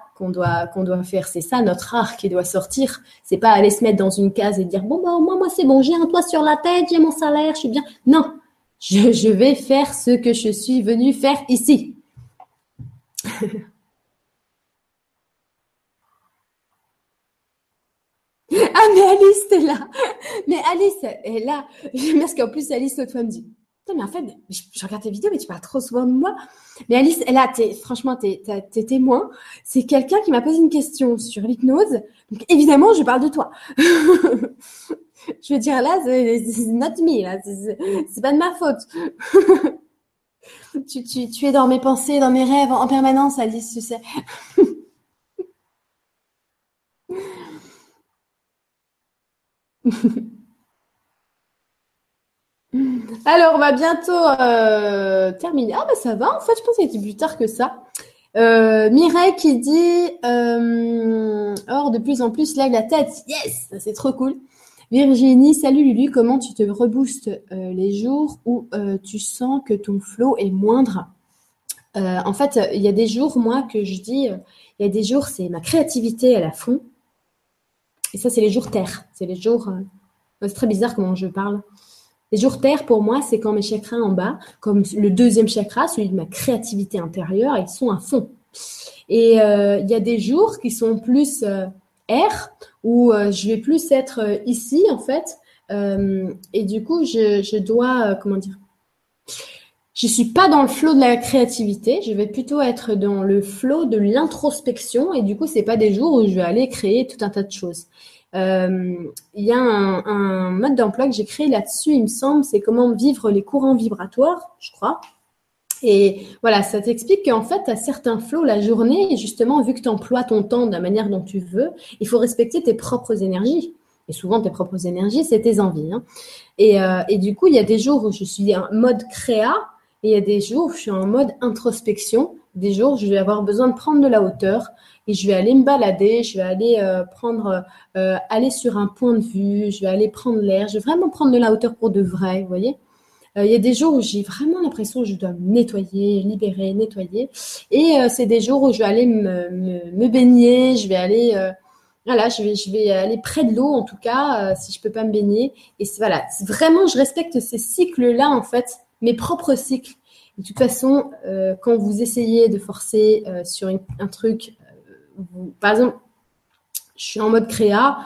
qu'on doit faire. C'est ça notre art qui doit sortir. C'est pas aller se mettre dans une case et dire bon bah moi moi c'est bon, j'ai un toit sur la tête, j'ai mon salaire, je suis bien. Non, je, vais faire ce que je suis venu faire ici. <laughs> Ah, mais Alice, t'es là. Mais Alice est là. <laughs> Parce qu'en plus, Alice, l'autre fois, me dit mais en fait, je, regarde tes vidéos, mais tu parles trop souvent de moi. Mais Alice, là, franchement, tu es, témoin. C'est quelqu'un qui m'a posé une question sur l'hypnose. Donc, évidemment, je parle de toi. <laughs> je veux dire, là, c'est not me, là. C'est pas de ma faute. <laughs> tu, tu, tu es dans mes pensées, dans mes rêves en permanence, Alice, tu sais. <laughs> Alors, on va bientôt euh, terminer. Ah, bah ça va, en fait, je pense qu'il était plus tard que ça. Euh, Mireille qui dit euh, Or, de plus en plus, lève la tête. Yes C'est trop cool. Virginie, salut Lulu, comment tu te reboostes les jours où tu sens que ton flow est moindre? En fait, il y a des jours, moi, que je dis il y a des jours, c'est ma créativité à la fond. Et ça, c'est les jours terre. C'est les jours. c'est très bizarre comment je parle. Les jours terre, pour moi, c'est quand mes chakras en bas, comme le deuxième chakra, celui de ma créativité intérieure, ils sont à fond. Et euh, il y a des jours qui sont plus euh, air, où euh, je vais plus être ici, en fait. et du coup, je, dois, comment dire, je suis pas dans le flot de la créativité, je vais plutôt être dans le flot de l'introspection et du coup, c'est pas des jours où je vais aller créer tout un tas de choses. Euh, il y a un, mode d'emploi que j'ai créé là-dessus, il me semble, c'est comment vivre les courants vibratoires, je crois. Et voilà, ça t'explique qu'en fait, à certains flots, la journée, justement, vu que tu emploies ton temps de la manière dont tu veux, il faut respecter tes propres énergies. Et souvent, tes propres énergies, c'est tes envies. Hein. Et, euh, et, du coup, il y a des jours où je suis en mode créa et il y a des jours où je suis en mode introspection. Des jours je vais avoir besoin de prendre de la hauteur, et je vais aller me balader, je vais aller euh, prendre, euh, aller sur un point de vue, je vais aller prendre l'air, je vais vraiment prendre de la hauteur pour de vrai, vous voyez. Euh, il y a des jours où j'ai vraiment l'impression que je dois me nettoyer, libérer, nettoyer. Et c'est des jours où je vais aller me baigner, je vais aller, voilà, je vais, je vais aller près de l'eau en tout cas, si je peux pas me baigner. Et voilà, vraiment, je respecte ces cycles-là en fait, mes propres cycles. De toute façon, quand vous essayez de forcer sur un truc par exemple, je suis en mode créa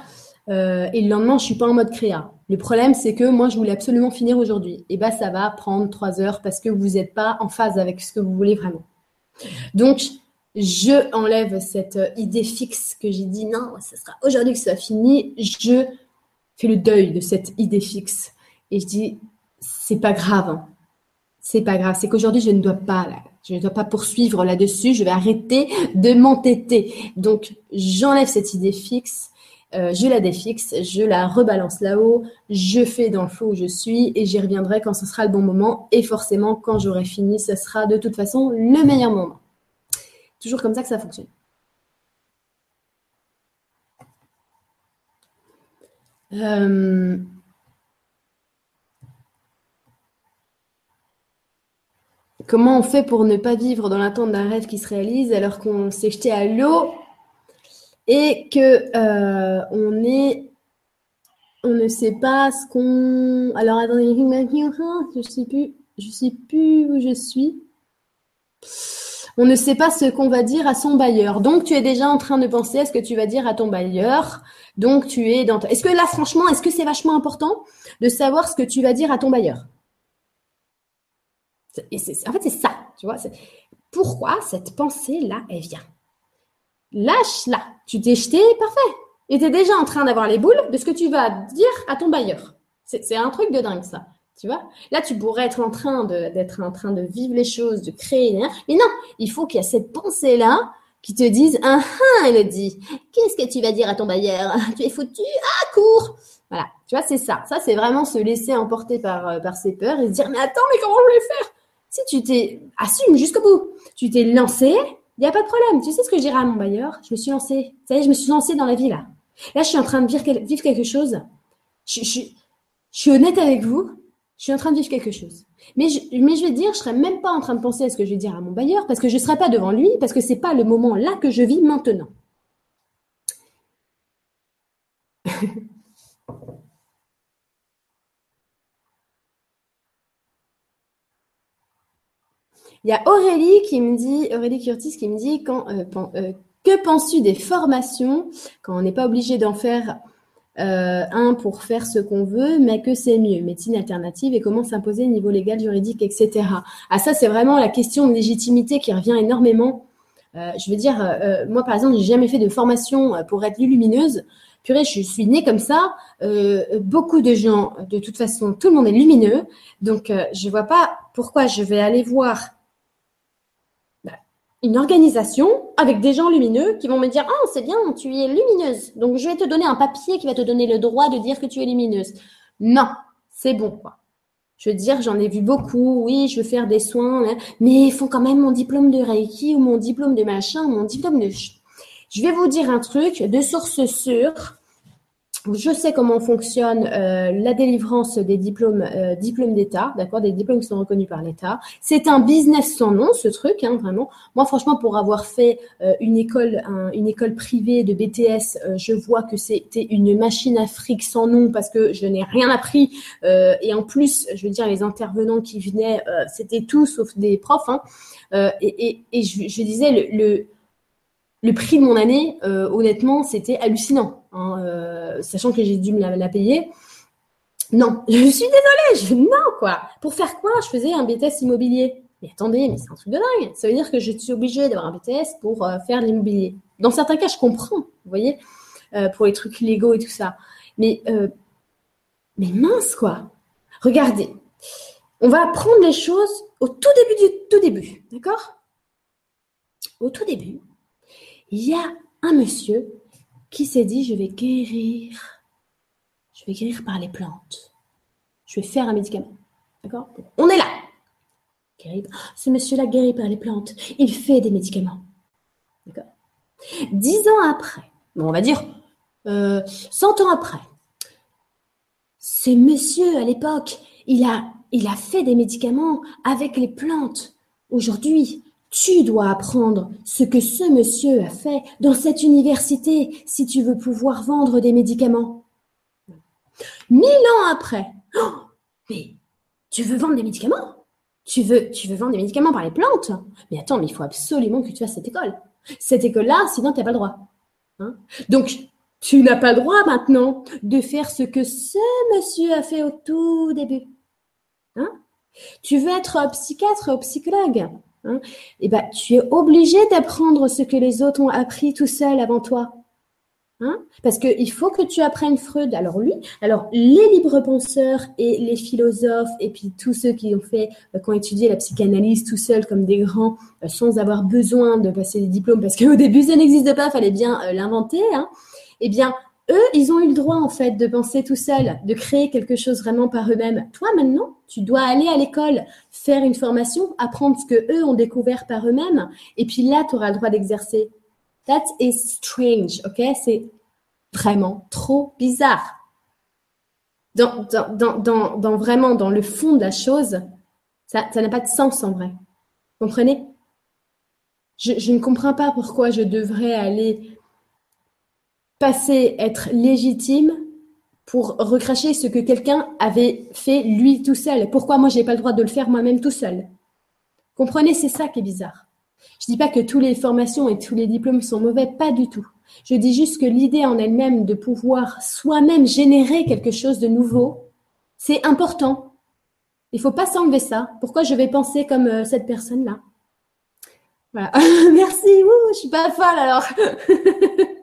euh, et le lendemain, je suis pas en mode créa. Le problème, c'est que moi, je voulais absolument finir aujourd'hui. Et bah, ça va prendre trois heures parce que vous n'êtes pas en phase avec ce que vous voulez vraiment. Donc, je enlève cette idée fixe que j'ai dit non, ce sera aujourd'hui que ça va fini. Je fais le deuil de cette idée fixe et je dis c'est pas grave, hein. C'est pas grave. C'est qu'aujourd'hui je ne dois pas, je ne dois pas poursuivre là-dessus. Je vais arrêter de m'entêter. Donc j'enlève cette idée fixe. Euh, je la défixe, je la rebalance là-haut, je fais dans le flot où je suis et j'y reviendrai quand ce sera le bon moment. Et forcément, quand j'aurai fini, ce sera de toute façon le meilleur moment toujours comme ça que ça fonctionne. Euh, comment on fait pour ne pas vivre dans l'attente d'un rêve qui se réalise alors qu'on s'est jeté à l'eau et que euh, on est on ne sait pas ce qu'on alors attendez je sais plus je sais plus où je suis on ne sait pas ce qu'on va dire à son bailleur. Donc, tu es déjà en train de penser à ce que tu vas dire à ton bailleur. Donc, tu es dans. Est-ce que là, franchement, est-ce que c'est vachement important de savoir ce que tu vas dire à ton bailleur? Et En fait, c'est ça, tu vois. Pourquoi cette pensée-là, elle vient? Lâche-la. Tu t'es jeté, parfait. Et tu es déjà en train d'avoir les boules de ce que tu vas dire à ton bailleur. C'est un truc de dingue, ça. Tu vois Là, tu pourrais être en train d'être en train de vivre les choses, de créer. Mais non, il faut qu'il y ait cette pensée-là qui te dise Ah, ah, dit. qu'est-ce que tu vas dire à ton bailleur? Tu es foutu? Ah, cours Voilà, tu vois, c'est ça. Ça, c'est vraiment se laisser emporter par, euh, par ses peurs et se dire Mais attends, mais comment je vais faire? Si tu t'es. Assume jusqu'au bout. Tu t'es lancé, il n'y a pas de problème. Tu sais ce que je dirais à mon bailleur? Je me suis lancée. Vous savez, je me suis lancée dans la vie là. Là, je suis en train de vivre, quelque chose. je suis honnête avec vous je suis en train de vivre quelque chose. Mais je, vais dire, je serais même pas en train de penser à ce que je vais dire à mon bailleur parce que je ne serai pas devant lui, parce que c'est pas le moment là que je vis maintenant. Il y a Aurélie qui me dit, Aurélie Curtis qui me dit quand, euh, euh, que penses-tu des formations quand on n'est pas obligé d'en faire euh, un, pour faire ce qu'on veut, mais que c'est mieux, médecine alternative et comment s'imposer au niveau légal, juridique, etc. Ah ça, c'est vraiment la question de légitimité qui revient énormément. Je veux dire, moi par exemple, j'ai jamais fait de formation pour être lumineuse. Purée, je suis née comme ça. beaucoup de gens, de toute façon, tout le monde est lumineux. Donc, je vois pas pourquoi je vais aller voir une organisation avec des gens lumineux qui vont me dire Ah, c'est bien, tu es lumineuse. Donc, je vais te donner un papier qui va te donner le droit de dire que tu es lumineuse. Non, c'est bon, quoi. Je veux dire, j'en ai vu beaucoup. Oui, je veux faire des soins, hein, mais il faut quand même mon diplôme de Reiki ou mon diplôme de machin, mon diplôme de. Je vais vous dire un truc de source sûre je sais comment fonctionne euh, la délivrance des diplômes, euh, diplômes d'État, d'accord, des diplômes qui sont reconnus par l'État. C'est un business sans nom, ce truc, hein, vraiment. Moi, franchement, pour avoir fait euh, une école, une école privée de BTS, je vois que c'était une machine afrique sans nom parce que je n'ai rien appris. et en plus, je veux dire, les intervenants qui venaient, c'était tout sauf des profs. Hein, et, je, disais le, prix de mon année, honnêtement, c'était hallucinant, hein, euh, sachant que j'ai dû me la, payer. Non, <laughs> je suis désolée, je, non quoi. Pour faire quoi? Je faisais un BTS immobilier. Mais attendez, mais c'est un truc de dingue. Ça veut dire que je suis obligée d'avoir un BTS pour euh, faire l'immobilier. Dans certains cas, je comprends, vous voyez, pour les trucs légaux et tout ça. Mais, mais mince quoi. Regardez, on va apprendre les choses au tout début du tout début, d'accord? Au tout début, il y a un monsieur qui s'est dit, je vais guérir. Je vais guérir par les plantes. Je vais faire un médicament. D'accord? On est là. Ce monsieur-là guérit par les plantes. Il fait des médicaments. D'accord? Dix ans après, on va dire euh, cent ans après, ce monsieur à l'époque, il a, il a fait des médicaments avec les plantes. Aujourd'hui, tu dois apprendre ce que ce monsieur a fait dans cette université si tu veux pouvoir vendre des médicaments. Mille ans après, oh, mais tu veux vendre des médicaments? Tu veux, tu veux vendre des médicaments par les plantes? Mais attends, mais il faut absolument que tu fasses cette école. Cette école-là, sinon tu n'as pas le droit. Hein? Donc, Tu n'as pas le droit maintenant de faire ce que ce monsieur a fait au tout début. Hein? Tu veux être psychiatre ou psychologue? Hein Eh ben, tu es obligé d'apprendre ce que les autres ont appris tout seul avant toi. Hein Parce qu'il faut que tu apprennes Freud. Alors lui, alors les libres penseurs et les philosophes et puis tous ceux qui ont fait, euh, qui ont étudié la psychanalyse tout seuls comme des grands, euh, sans avoir besoin de passer des diplômes, parce qu'au début ça n'existe pas, fallait bien euh, l'inventer. Hein, eh bien, eux, ils ont eu le droit en fait de penser tout seuls, de créer quelque chose vraiment par eux-mêmes. Toi maintenant, tu dois aller à l'école, faire une formation, apprendre ce que eux ont découvert par eux-mêmes, et puis là, tu auras le droit d'exercer. That is strange, ok? C'est vraiment trop bizarre. Dans, dans, dans, dans, vraiment dans le fond de la chose, ça n'a pas de sens en vrai. Comprenez? Je, je ne comprends pas pourquoi je devrais aller passer être légitime pour recracher ce que quelqu'un avait fait lui tout seul. Pourquoi moi j'ai pas le droit de le faire moi-même tout seul? Comprenez, c'est ça qui est bizarre. Je dis pas que toutes les formations et tous les diplômes sont mauvais, pas du tout. Je dis juste que l'idée en elle-même de pouvoir soi-même générer quelque chose de nouveau, c'est important. Il faut pas s'enlever ça. Pourquoi je vais penser comme euh, cette personne-là? Voilà. <laughs> Merci. Ouh, je suis pas folle alors. <laughs>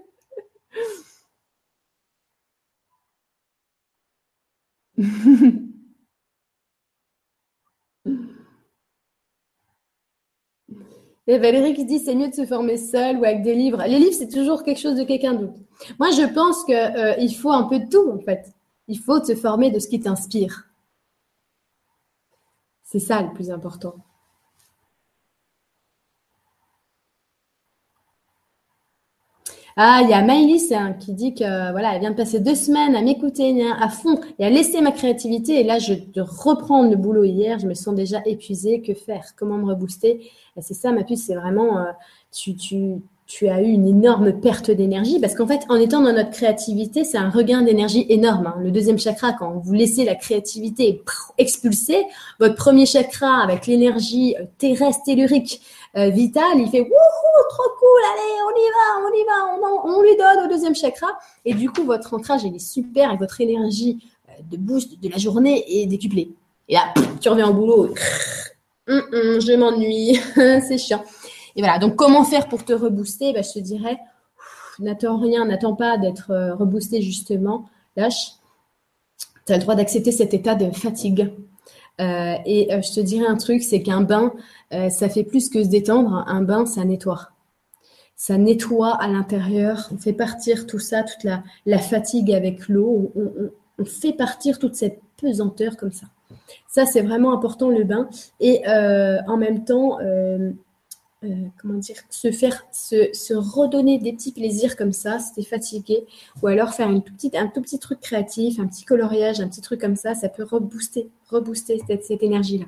<laughs> Et Valérie qui dit c'est mieux de se former seul ou avec des livres. Les livres, c'est toujours quelque chose de quelqu'un d'autre. Moi, je pense qu'il euh, faut un peu de tout, en fait. Il faut te former de ce qui t'inspire. C'est ça le plus important. Ah, il y a Maïlis hein, qui dit que voilà, elle vient de passer deux semaines à m'écouter à fond et à laisser ma créativité. Et là, je de reprendre le boulot hier, je me sens déjà épuisée. Que faire? Comment me rebooster? C'est ça, ma puce, c'est vraiment euh, tu, tu, tu as eu une énorme perte d'énergie parce qu'en fait, en étant dans notre créativité, c'est un regain d'énergie énorme. Hein. Le deuxième chakra, quand vous laissez la créativité expulser, votre premier chakra avec l'énergie euh, terrestre tellurique euh, vitale, il fait wouhou, trop cool, allez, on y va, on y va, on, lui donne au deuxième chakra. Et du coup, votre ancrage, il est super et votre énergie euh, de boost de la journée est décuplée. Et là, tu reviens au boulot. <laughs> Hum, hum, je m'ennuie, <laughs> c'est chiant. Et voilà, donc comment faire pour te rebooster? Ben, Je te dirais, n'attends rien, n'attends pas d'être euh, reboosté justement, lâche. Tu as le droit d'accepter cet état de fatigue. Euh, et euh, je te dirais un truc, c'est qu'un bain, ça fait plus que se détendre. Un bain, ça nettoie. Ça nettoie à l'intérieur, on fait partir tout ça, toute la, fatigue avec l'eau, on, fait partir toute cette pesanteur comme ça. Ça, c'est vraiment important le bain. Et en même temps, euh, comment dire, se faire, se, redonner des petits plaisirs comme ça, si t'es fatigué, ou alors faire une petite, un tout petit truc créatif, un petit coloriage, un petit truc comme ça, ça peut rebooster, rebooster cette, cette énergie-là.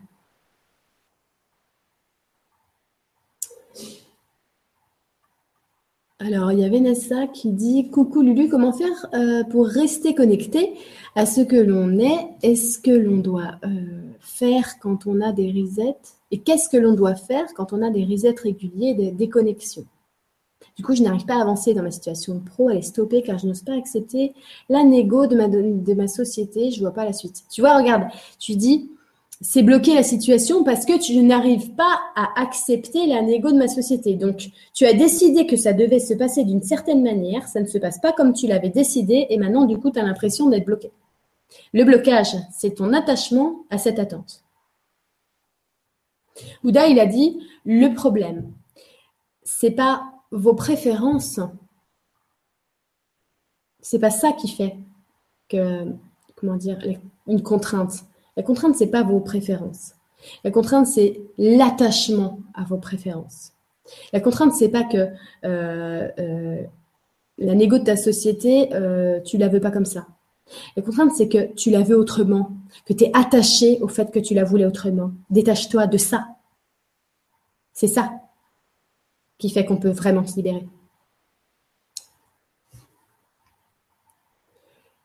Alors, il y a Vanessa qui dit Coucou Lulu, comment faire euh, pour rester connecté à ce que l'on est? Est-ce que l'on doit euh, faire quand on a des resets? Et qu'est-ce que l'on doit faire quand on a des resets réguliers, des déconnexions? Du coup, je n'arrive pas à avancer dans ma situation pro, elle est stoppée car je n'ose pas accepter la négo de ma, société, je ne vois pas la suite. Tu vois, regarde, tu dis, c'est bloquer la situation parce que tu n'arrives pas à accepter la négo de ma société. Donc, tu as décidé que ça devait se passer d'une certaine manière, ça ne se passe pas comme tu l'avais décidé, et maintenant, du coup, tu as l'impression d'être bloqué. Le blocage, c'est ton attachement à cette attente. Bouddha, il a dit, le problème, c'est pas vos préférences, c'est pas ça qui fait que, comment dire, une contrainte. La contrainte, c'est pas vos préférences. La contrainte, c'est l'attachement à vos préférences. La contrainte, c'est pas que euh, euh, la négo de ta société, euh, tu la veux pas comme ça. La contrainte, c'est que tu la veux autrement, que tu es attaché au fait que tu la voulais autrement. Détache-toi de ça. C'est ça qui fait qu'on peut vraiment se libérer.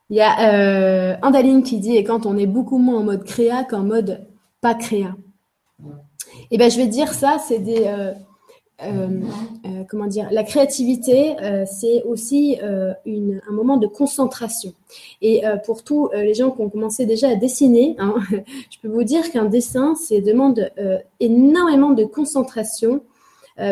Il y a euh, Andaline qui dit et quand on est beaucoup moins en mode créa qu'en mode pas créa. Et eh ben je vais dire ça, c'est des. Euh, comment dire, la créativité, euh, c'est aussi un moment de concentration. Et pour tous les gens qui ont commencé déjà à dessiner, hein, <laughs> je peux vous dire qu'un dessin, c'est demande énormément de concentration.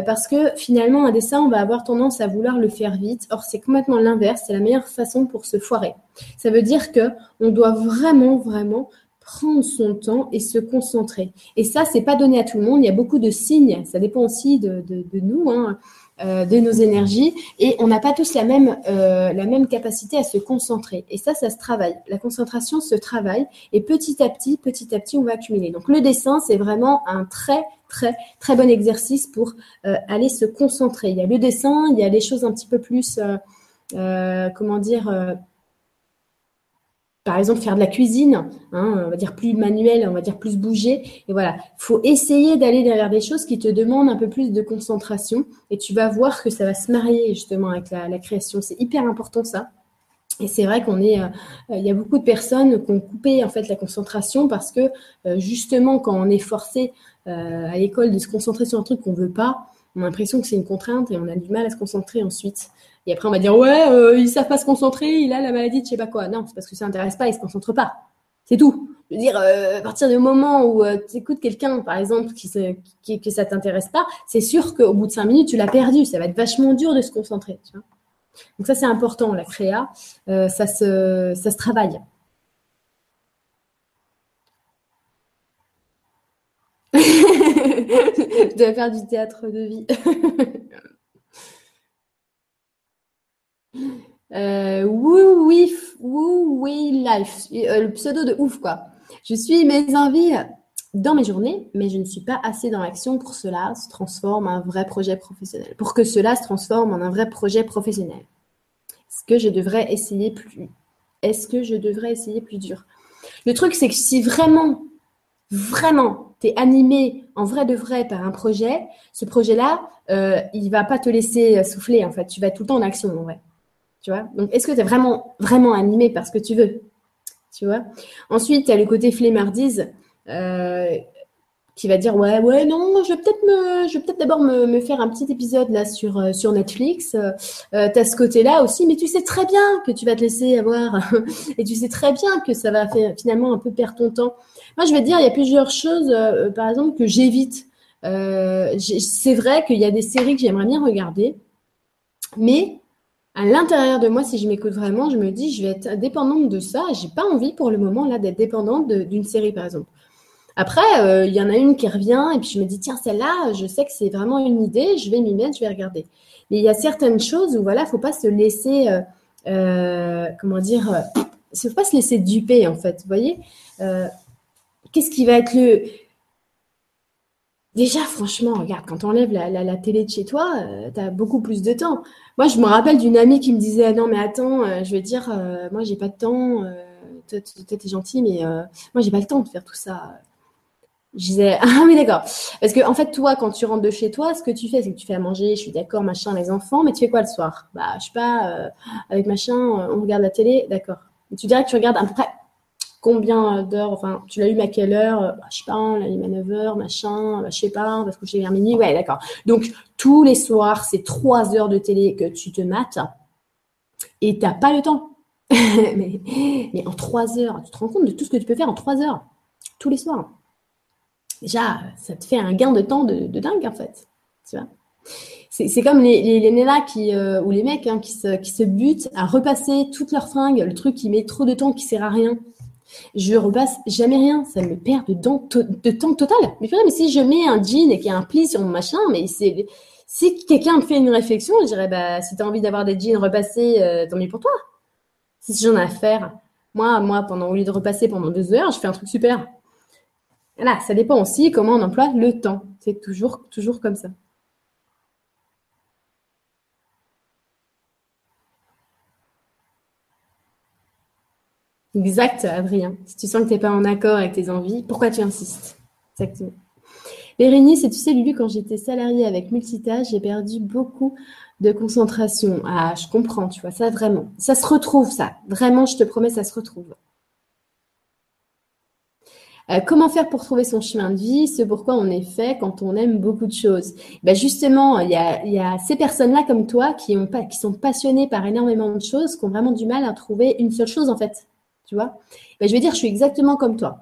parce que finalement, un dessin, on va avoir tendance à vouloir le faire vite. Or, c'est complètement l'inverse. C'est la meilleure façon pour se foirer. Ça veut dire que on doit vraiment, vraiment prendre son temps et se concentrer. Et ça, c'est pas donné à tout le monde. Il y a beaucoup de signes. Ça dépend aussi de, nous, hein, euh, de nos énergies. Et on n'a pas tous la même, euh, la même capacité à se concentrer. Et ça, ça se travaille. La concentration se travaille. Et petit à petit, petit à petit, on va accumuler. Donc le dessin, c'est vraiment un très, très, très bon exercice pour euh, aller se concentrer. Il y a le dessin, il y a les choses un petit peu plus, comment dire, par exemple, faire de la cuisine, hein, on va dire plus manuel, on va dire plus bouger. Et voilà, faut essayer d'aller derrière des choses qui te demandent un peu plus de concentration. Et tu vas voir que ça va se marier justement avec la, création. C'est hyper important ça. Et c'est vrai qu'on est, euh, il y a beaucoup de personnes qui ont coupé en fait la concentration parce que euh, justement quand on est forcé euh, à l'école de se concentrer sur un truc qu'on veut pas, on a l'impression que c'est une contrainte et on a du mal à se concentrer ensuite. Et après, on va dire, ouais, euh, ils savent pas se concentrer, il a la maladie de je sais pas quoi. Non, c'est parce que ça n'intéresse pas, il se concentre pas. C'est tout. Je veux dire, euh, à partir du moment où euh, tu écoutes quelqu'un, par exemple, qui, que ça t'intéresse pas, c'est sûr qu'au bout de cinq minutes, tu l'as perdu. Ça va être vachement dur de se concentrer. Donc ça, c'est important, la créa. Euh, ça, se, ça se travaille. <laughs> tu dois faire du théâtre de vie. <laughs> Euh, oui, oui, life, euh, le pseudo de ouf quoi. Je suis mes envies dans mes journées, mais je ne suis pas assez dans l'action pour cela se transforme en un vrai projet professionnel. Pour que cela se transforme en un vrai projet professionnel. Est-ce que je devrais essayer plus Est-ce que je devrais essayer plus dur? Le truc, c'est que si vraiment, vraiment, tu es animé en vrai de vrai par un projet, ce projet-là, euh, il va pas te laisser souffler en fait. Tu vas être tout le temps en action en vrai. Tu vois? Donc, est-ce que tu es vraiment, vraiment animé parce que tu veux? Tu vois? Ensuite, tu as le côté flemmardise euh, qui va dire Ouais, ouais, non, je vais peut-être me, je vais peut-être d'abord me, faire un petit épisode là sur, euh, sur Netflix. Euh, tu as ce côté-là aussi, mais tu sais très bien que tu vas te laisser avoir <laughs> et tu sais très bien que ça va faire, finalement un peu perdre ton temps. Moi, je vais dire, il y a plusieurs choses, par exemple, que j'évite. c'est vrai qu'il y a des séries que j'aimerais bien regarder, mais à l'intérieur de moi, si je m'écoute vraiment, je me dis, je vais être dépendante de ça. J'ai pas envie pour le moment là d'être dépendante d'une série, par exemple. Après, euh, il y en a une qui revient et puis je me dis, tiens, celle-là, je sais que c'est vraiment une idée, je vais m'y mettre, je vais regarder. Mais il y a certaines choses où voilà, faut pas se laisser, euh, euh, comment dire, faut pas se laisser duper en fait. Vous voyez, qu'est-ce qui va être le Déjà, franchement, regarde, quand on enlève la, télé de chez toi, tu as beaucoup plus de temps. Moi, je me rappelle d'une amie qui me disait Non, mais attends, euh, je vais dire, euh, moi, j'ai pas de temps. Euh, toi, tu es gentil, mais moi, j'ai pas le temps de faire tout ça. Je disais <laughs> Ah, oui, d'accord. Parce que, en fait, toi, quand tu rentres de chez toi, ce que tu fais, c'est que tu fais à manger, je suis d'accord, machin, les enfants, mais tu fais quoi le soir? Bah, je sais pas, avec machin, on regarde la télé, d'accord. Tu dirais que tu regardes à peu près combien d'heures, enfin, tu l'as eu à quelle heure? Bah, Je sais pas, on l'a eu à 9 heures, machin, bah, je sais pas, parce que j'ai vers minuit. Ouais, d'accord. Donc, tous les soirs, c'est 3 heures de télé que tu te mates et t'as pas le temps. <laughs> mais, mais, en 3 heures, tu te rends compte de tout ce que tu peux faire en 3 heures, tous les soirs. Déjà, ça te fait un gain de temps de, dingue, en fait. Tu vois c'est comme les, les, nénas qui, euh, ou les mecs hein, qui, se, qui se butent à repasser toutes leurs fringues, le truc qui met trop de temps, qui sert à rien. Je repasse jamais rien, ça me perd de, de temps total. Mais, mais si je mets un jean et qu'il y a un pli sur mon machin, mais c'est si quelqu'un me fait une réflexion, je dirais bah si tu as envie d'avoir des jeans repassés, euh, tant mieux pour toi. Si j'en ai à faire, moi, moi, pendant au lieu de repasser pendant deux heures, je fais un truc super. Là, ça dépend aussi comment on emploie le temps. C'est toujours, toujours comme ça. Exact, Adrien. Si tu sens que tu n'es pas en accord avec tes envies, pourquoi tu insistes? Exactement. Bérénice, et tu sais, Lulu, quand j'étais salariée avec Multitâche, j'ai perdu beaucoup de concentration. Ah, je comprends, tu vois, ça vraiment. Ça se retrouve, ça. Vraiment, je te promets, ça se retrouve. Euh, comment faire pour trouver son chemin de vie, ce pourquoi on est fait quand on aime beaucoup de choses ben Justement, il y a, y a, ces personnes-là comme toi qui, ont qui sont passionnées par énormément de choses, qui ont vraiment du mal à trouver une seule chose en fait. Tu vois? Ben, Je vais dire, je suis exactement comme toi.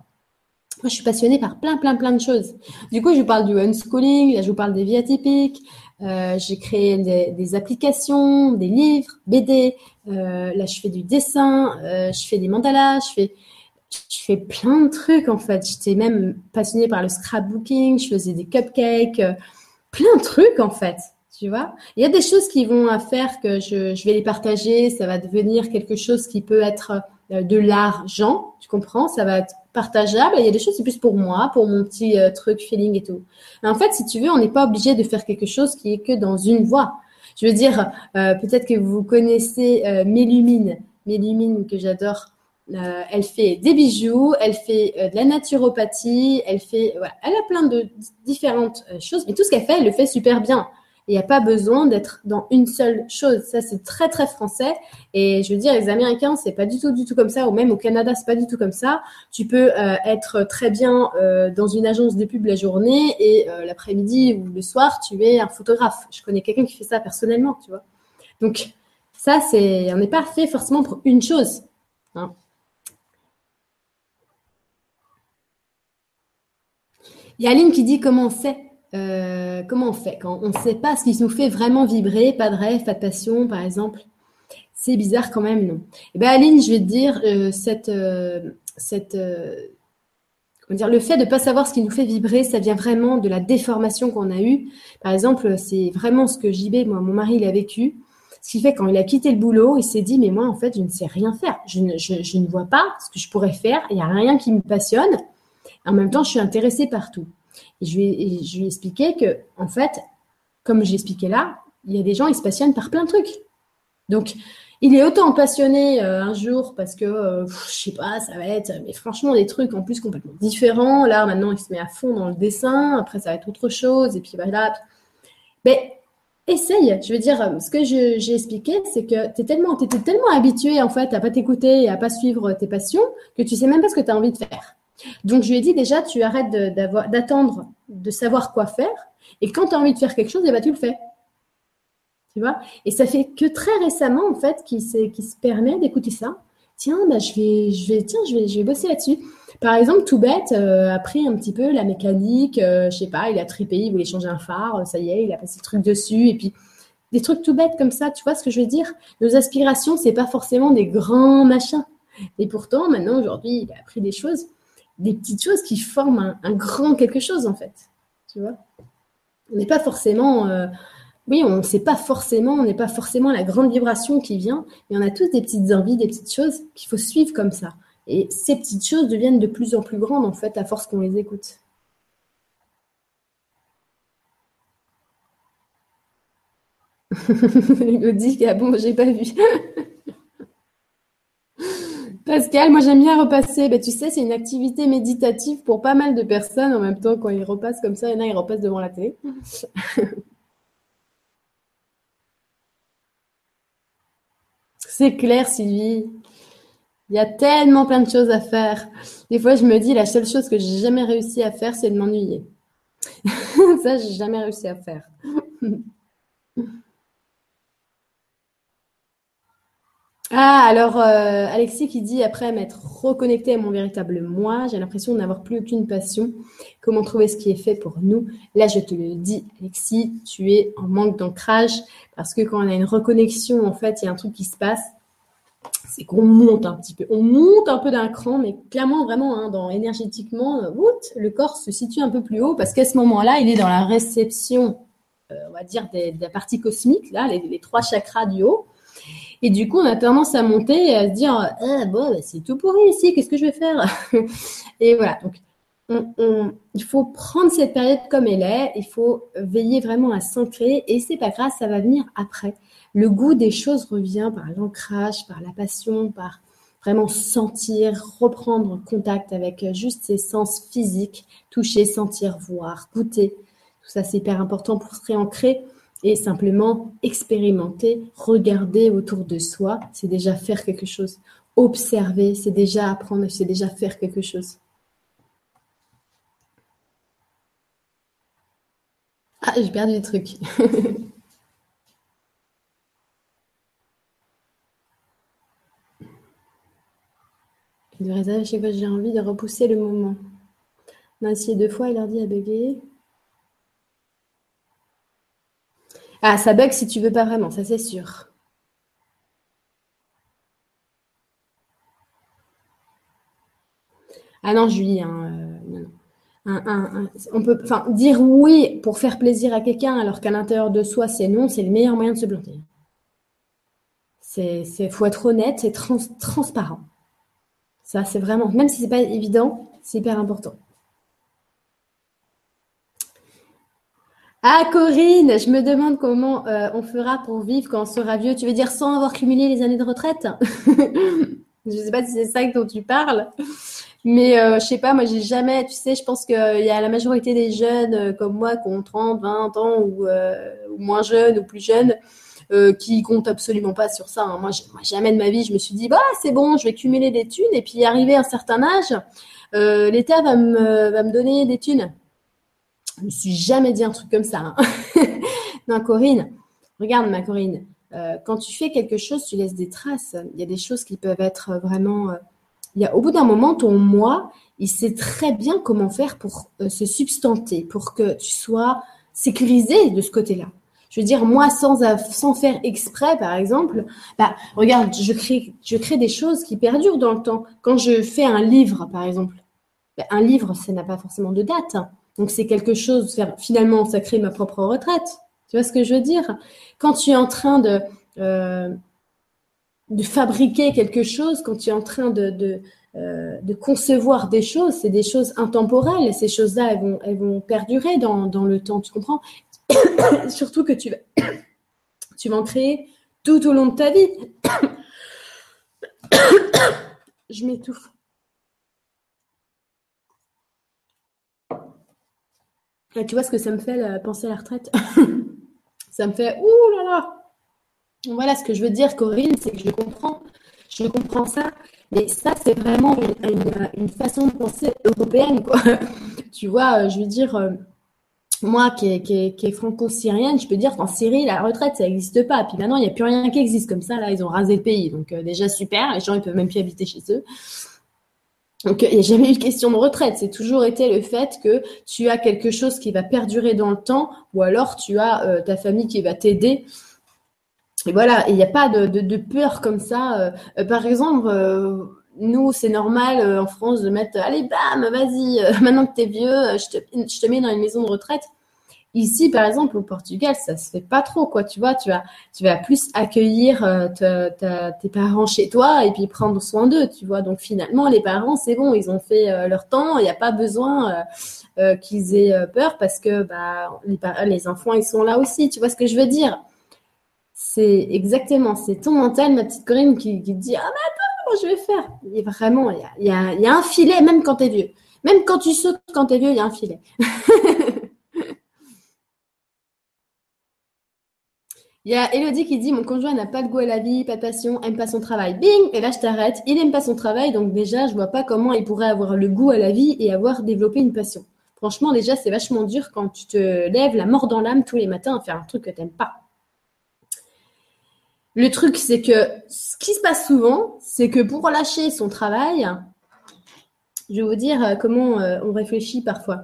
Moi, je suis passionnée par plein, plein, plein de choses. Du coup, je vous parle du unschooling, là, je vous parle des vies atypiques. Euh, j'ai créé des, des, applications, des livres, BD. Euh, là, je fais du dessin, euh, je fais des mandalas, je fais je fais plein de trucs en fait. J'étais même passionnée par le scrapbooking, je faisais des cupcakes, euh, plein de trucs en fait. Tu vois, il y a des choses qui vont à faire que je, vais les partager, ça va devenir quelque chose qui peut être euh, de l'argent, tu comprends, ça va être partageable. Il y a des choses c'est plus pour moi, pour mon petit euh, truc feeling et tout. En fait, si tu veux, on n'est pas obligé de faire quelque chose qui est que dans une voie. Je veux dire, peut-être que vous connaissez euh, Mélumine, Mélumine que j'adore euh, elle fait des bijoux, elle fait euh, de la naturopathie, elle fait, voilà, elle a plein de différentes euh, choses, mais tout ce qu'elle fait, elle le fait super bien. Il n'y a pas besoin d'être dans une seule chose. Ça, c'est très très français. Et je veux dire, les Américains, c'est pas du tout du tout comme ça. Ou même au Canada, c'est pas du tout comme ça. Tu peux être très bien dans une agence de pub la journée et l'après-midi ou le soir, tu es un photographe. Je connais quelqu'un qui fait ça personnellement, tu vois. Donc ça, c'est, on n'est pas fait forcément pour une chose. Hein. Il y a Aline qui dit comment on fait euh, comment on fait quand on ne sait pas ce qui nous fait vraiment vibrer, pas de rêve, pas de passion, par exemple. C'est bizarre quand même, non? Eh bien, Aline, je vais te dire, euh, cette, euh, cette, dire, le fait de ne pas savoir ce qui nous fait vibrer, ça vient vraiment de la déformation qu'on a eue. Par exemple, c'est vraiment ce que JB, moi, mon mari, il a vécu. Ce qui fait quand il a quitté le boulot, il s'est dit, mais moi, en fait, je ne sais rien faire. Je ne, je, je ne vois pas ce que je pourrais faire. Il n'y a rien qui me passionne. En même temps, je suis intéressée par tout. Et je lui, ai, je que, en fait, comme j'ai expliqué là, il y a des gens, ils se passionnent par plein de trucs. Donc, il est autant passionné euh, un jour parce que, euh, je sais pas, ça va être, mais franchement, des trucs en plus complètement différents. Là, maintenant, il se met à fond dans le dessin. Après, ça va être autre chose. Et puis voilà. Mais essaye. Je veux dire, ce que j'ai expliqué, c'est que tu tellement, étais tellement habitué en fait à pas t'écouter et à pas suivre tes passions que tu sais même pas ce que tu as envie de faire. Donc, je lui ai dit déjà, tu arrêtes d'attendre de, savoir quoi faire. Et quand tu as envie de faire quelque chose, eh ben, tu le fais. Tu vois? Et ça fait que très récemment, en fait, qu'il se permet d'écouter ça. Tiens, bah, je, vais, je, vais, tiens je, vais, je vais bosser là-dessus. Par exemple, tout bête, euh, a pris un petit peu la mécanique, euh, je sais pas, il a tripé, il voulait changer un phare, ça y est, il a passé le truc dessus. Et puis, des trucs tout bêtes comme ça, tu vois ce que je veux dire? Nos aspirations, c'est pas forcément des grands machins. Et pourtant, maintenant, aujourd'hui, il a appris des choses des petites choses qui forment un, grand quelque chose, en fait. Tu vois? On n'est pas forcément. Euh, oui, on ne sait pas forcément, on n'est pas forcément la grande vibration qui vient, mais on a tous des petites envies, des petites choses qu'il faut suivre comme ça. Et ces petites choses deviennent de plus en plus grandes, en fait, à force qu'on les écoute. <laughs> Il dit ah bon, j'ai pas vu. <laughs> Pascal, moi j'aime bien repasser. Ben, tu sais, c'est une activité méditative pour pas mal de personnes. En même temps, quand ils repassent comme ça, il y en a, ils repassent devant la télé. <laughs> c'est clair, Sylvie. Il y a tellement plein de choses à faire. Des fois, je me dis, la seule chose que j'ai jamais réussi à faire, c'est de m'ennuyer. <laughs> ça, j'ai jamais réussi à faire. <laughs> Ah, alors euh, Alexis qui dit après m'être reconnecté à mon véritable moi, j'ai l'impression de n'avoir plus aucune passion. Comment trouver ce qui est fait pour nous? Là, je te le dis, Alexis, tu es en manque d'ancrage parce que quand on a une reconnexion, en fait, il y a un truc qui se passe, c'est qu'on monte un petit peu. On monte un peu d'un cran, mais clairement, vraiment, hein, dans énergétiquement, euh, le corps se situe un peu plus haut parce qu'à ce moment-là, il est dans la réception, euh, on va dire, de la partie cosmique, là, les trois chakras du haut. Et du coup, on a tendance à monter et à se dire ah, bon, bah, c'est tout pourri ici, qu'est-ce que je vais faire <laughs> Et voilà. Donc, il faut prendre cette période comme elle est. Il faut veiller vraiment à s'ancrer. Et c'est pas grave, ça va venir après. Le goût des choses revient par l'ancrage, par la passion, par vraiment sentir, reprendre contact avec juste ses sens physiques, toucher, sentir, voir, goûter. Tout ça, c'est hyper important pour se réancrer et simplement expérimenter, regarder autour de soi, c'est déjà faire quelque chose. Observer, c'est déjà apprendre, c'est déjà faire quelque chose. Ah, j'ai perdu le truc. <laughs> Je réserve chaque fois j'ai envie de repousser le moment. Nancy deux fois, il leur dit à bégayer. Ah, ça bug si tu veux pas vraiment, ça c'est sûr. Ah non, Julie, hein, euh, on peut, dire oui pour faire plaisir à quelqu'un alors qu'à l'intérieur de soi c'est non, c'est le meilleur moyen de se planter. C'est, faut être honnête et transparent. Ça, c'est vraiment, même si c'est pas évident, c'est hyper important. Ah Corinne, je me demande comment euh, on fera pour vivre quand on sera vieux. Tu veux dire sans avoir cumulé les années de retraite? <laughs> Je ne sais pas si c'est ça dont tu parles. Mais euh, je sais pas, moi j'ai jamais, tu sais, je pense qu'il y a la majorité des jeunes euh, comme moi qui ont 30, 20 ans ou, moins jeunes ou plus jeunes euh, qui compte absolument pas sur ça. Hein. Moi, jamais de ma vie, je me suis dit, bah, c'est bon, je vais cumuler des thunes. Et puis, arrivé à un certain âge, euh, l'État va me, va me donner des thunes. Je me suis jamais dit un truc comme ça. Hein. <laughs> non, Corinne, regarde ma Corinne. Euh, quand tu fais quelque chose, tu laisses des traces. Il y a des choses qui peuvent être vraiment. il y a, au bout d'un moment, ton moi, il sait très bien comment faire pour se substanter, pour que tu sois sécurisé de ce côté-là. Je veux dire, moi, sans, sans faire exprès, par exemple, bah, regarde, je crée, je crée des choses qui perdurent dans le temps. Quand je fais un livre, par exemple, bah, un livre, ça n'a pas forcément de date. Donc, c'est quelque chose, finalement, ça crée ma propre retraite. Tu vois ce que je veux dire? Quand tu es en train de, euh, de fabriquer quelque chose, quand tu es en train euh, de concevoir des choses, c'est des choses intemporelles. Ces choses-là, elles vont, elles vont perdurer dans, dans le temps, tu comprends? <coughs> Surtout que tu vas, <coughs> tu vas en créer tout au long de ta vie. <coughs> Je m'étouffe. Tu vois ce que ça me fait penser à la retraite? <laughs> Ça me fait ouh là là. Voilà ce que je veux dire, Corinne, c'est que je comprends. Je comprends ça. Mais ça, c'est vraiment une, façon de penser européenne, quoi. <laughs> tu vois, je veux dire, euh, moi qui est, franco-syrienne, je peux dire qu'en Syrie, la retraite, ça n'existe pas. Puis maintenant, il n'y a plus rien qui existe comme ça. Là, ils ont rasé le pays. Donc euh, déjà, super. Les gens, ils peuvent même plus habiter chez eux. Donc, il n'y a jamais eu de question de retraite. C'est toujours été le fait que tu as quelque chose qui va perdurer dans le temps ou alors tu as euh, ta famille qui va t'aider. Et voilà, il n'y a pas de, peur comme ça. Euh, par exemple, nous, c'est normal en France de mettre allez, bam, vas-y, <laughs> maintenant que tu es vieux, je te, je te mets dans une maison de retraite. Ici, par exemple, au Portugal, ça se fait pas trop, quoi. Tu vois, tu vas, tu vas plus accueillir euh, tes parents chez toi et puis prendre soin d'eux, tu vois. Donc finalement, les parents, c'est bon, ils ont fait euh, leur temps. Il n'y a pas besoin euh, qu'ils aient peur parce que bah, les, enfants, ils sont là aussi. Tu vois ce que je veux dire? C'est exactement, c'est ton mental, ma petite Corinne, qui, te dit ah mais attends, comment je vais faire? Vraiment, il y a, y, y a un filet, même quand tu es vieux. Même quand tu sautes quand tu es vieux, il y a un filet. <laughs> Il y a Elodie qui dit Mon conjoint n'a pas de goût à la vie, pas de passion, aime pas son travail. Bing Et là, je t'arrête. Il n'aime pas son travail, donc déjà, je vois pas comment il pourrait avoir le goût à la vie et avoir développé une passion. Franchement, déjà, c'est vachement dur quand tu te lèves la mort dans l'âme tous les matins à faire un truc que tu n'aimes pas. Le truc, c'est que ce qui se passe souvent, c'est que pour lâcher son travail, je vais vous dire euh, comment euh, on réfléchit parfois.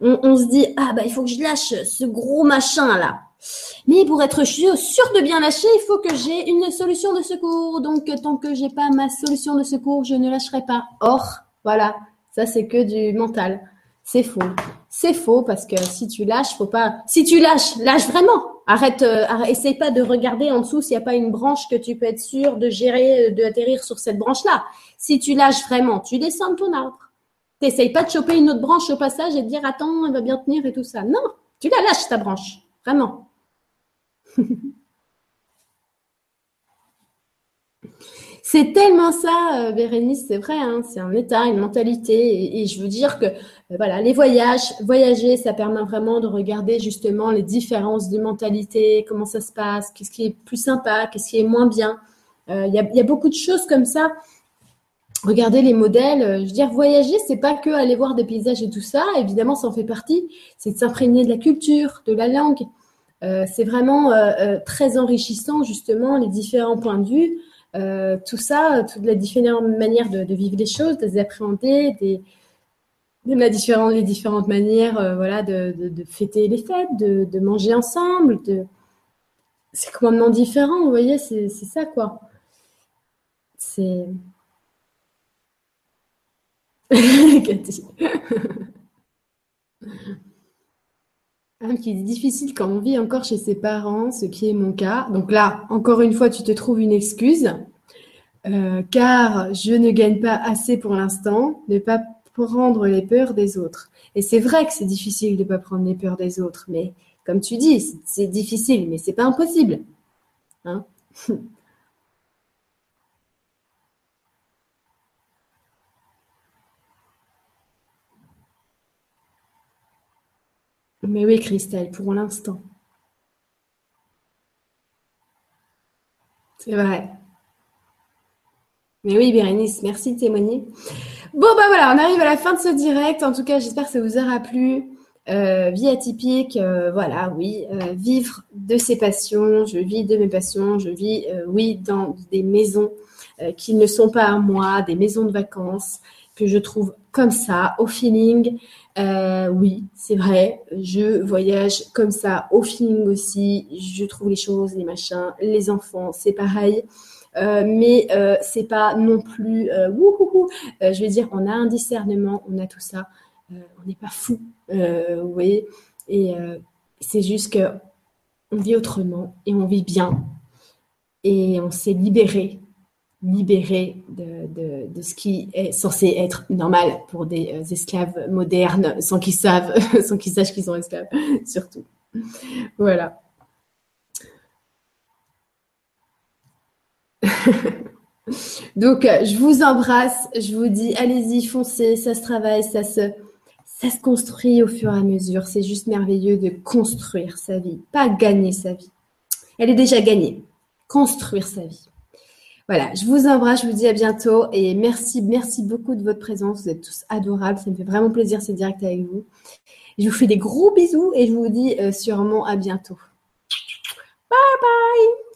On, on se dit Ah, bah, il faut que je lâche ce gros machin là. Mais pour être sûr de bien lâcher, il faut que j'ai une solution de secours. Donc, tant que j'ai pas ma solution de secours, je ne lâcherai pas. Or, voilà, ça c'est que du mental. C'est faux. C'est faux parce que si tu lâches, faut pas. Si tu lâches, lâche vraiment. Arrête, euh, essaye pas de regarder en dessous s'il n'y a pas une branche que tu peux être sûr de gérer, euh, d'atterrir sur cette branche-là. Si tu lâches vraiment, tu descends de ton arbre. T'essayes pas de choper une autre branche au passage et de dire attends, elle va bien tenir et tout ça. Non, tu la lâches ta branche, vraiment. <laughs> C'est tellement ça, euh, Bérénice, c'est vrai, hein, c'est un état, une mentalité. Et, je veux dire que euh, les voyages, voyager, ça permet vraiment de regarder justement les différences de mentalité, comment ça se passe, qu'est-ce qui est plus sympa, qu'est-ce qui est moins bien. Euh, il y, a, beaucoup de choses comme ça regardez les modèles. Je veux dire, voyager, c'est pas que aller voir des paysages et tout ça. Évidemment, ça en fait partie. C'est de s'imprégner de la culture, de la langue. C'est vraiment très enrichissant, justement, les différents points de vue. tout ça, toutes les différentes manières de, vivre les choses, de les appréhender, des, les différentes, manières voilà, de, fêter les fêtes, de, manger ensemble. De... C'est complètement différent, vous voyez, c'est ça, quoi. C'est. <laughs> qui est difficile quand on vit encore chez ses parents, ce qui est mon cas. Donc là, encore une fois, tu te trouves une excuse, euh, car je ne gagne pas assez pour l'instant, ne pas prendre les peurs des autres. Et c'est vrai que c'est difficile de ne pas prendre les peurs des autres, mais comme tu dis, c'est difficile, mais c'est pas impossible. Hein <laughs> Mais oui, Christelle, pour l'instant. C'est vrai. Mais oui, Bérénice, merci de témoigner. Bon, bah voilà, on arrive à la fin de ce direct. En tout cas, j'espère que ça vous aura plu. Euh, vie atypique, euh, voilà, oui, euh, vivre de ses passions. Je vis de mes passions. Je vis, oui, dans des maisons qui ne sont pas à moi, des maisons de vacances que je trouve comme ça, au feeling. oui, c'est vrai, je voyage comme ça, au feeling aussi. Je trouve les choses, les machins, les enfants, c'est pareil. Euh, mais euh, c'est pas non plus euh, euh, je veux dire, on a un discernement, on a tout ça. on n'est pas fou, vous voyez. Et c'est juste que on vit autrement et on vit bien et on s'est libéré libéré de, ce qui est censé être normal pour des esclaves modernes sans qu'ils savent, <laughs> sans qu'ils sachent qu'ils sont esclaves, <laughs> surtout. Voilà. <laughs> Donc, euh, je vous embrasse. Je vous dis, allez-y, foncez. Ça se travaille, ça se, ça se construit au fur et à mesure. C'est juste merveilleux de construire sa vie, pas gagner sa vie. Elle est déjà gagnée. Construire sa vie. Voilà, je vous embrasse, je vous dis à bientôt et merci, merci beaucoup de votre présence. Vous êtes tous adorables, ça me fait vraiment plaisir ces directs avec vous. Je vous fais des gros bisous et je vous dis euh, sûrement à bientôt. Bye bye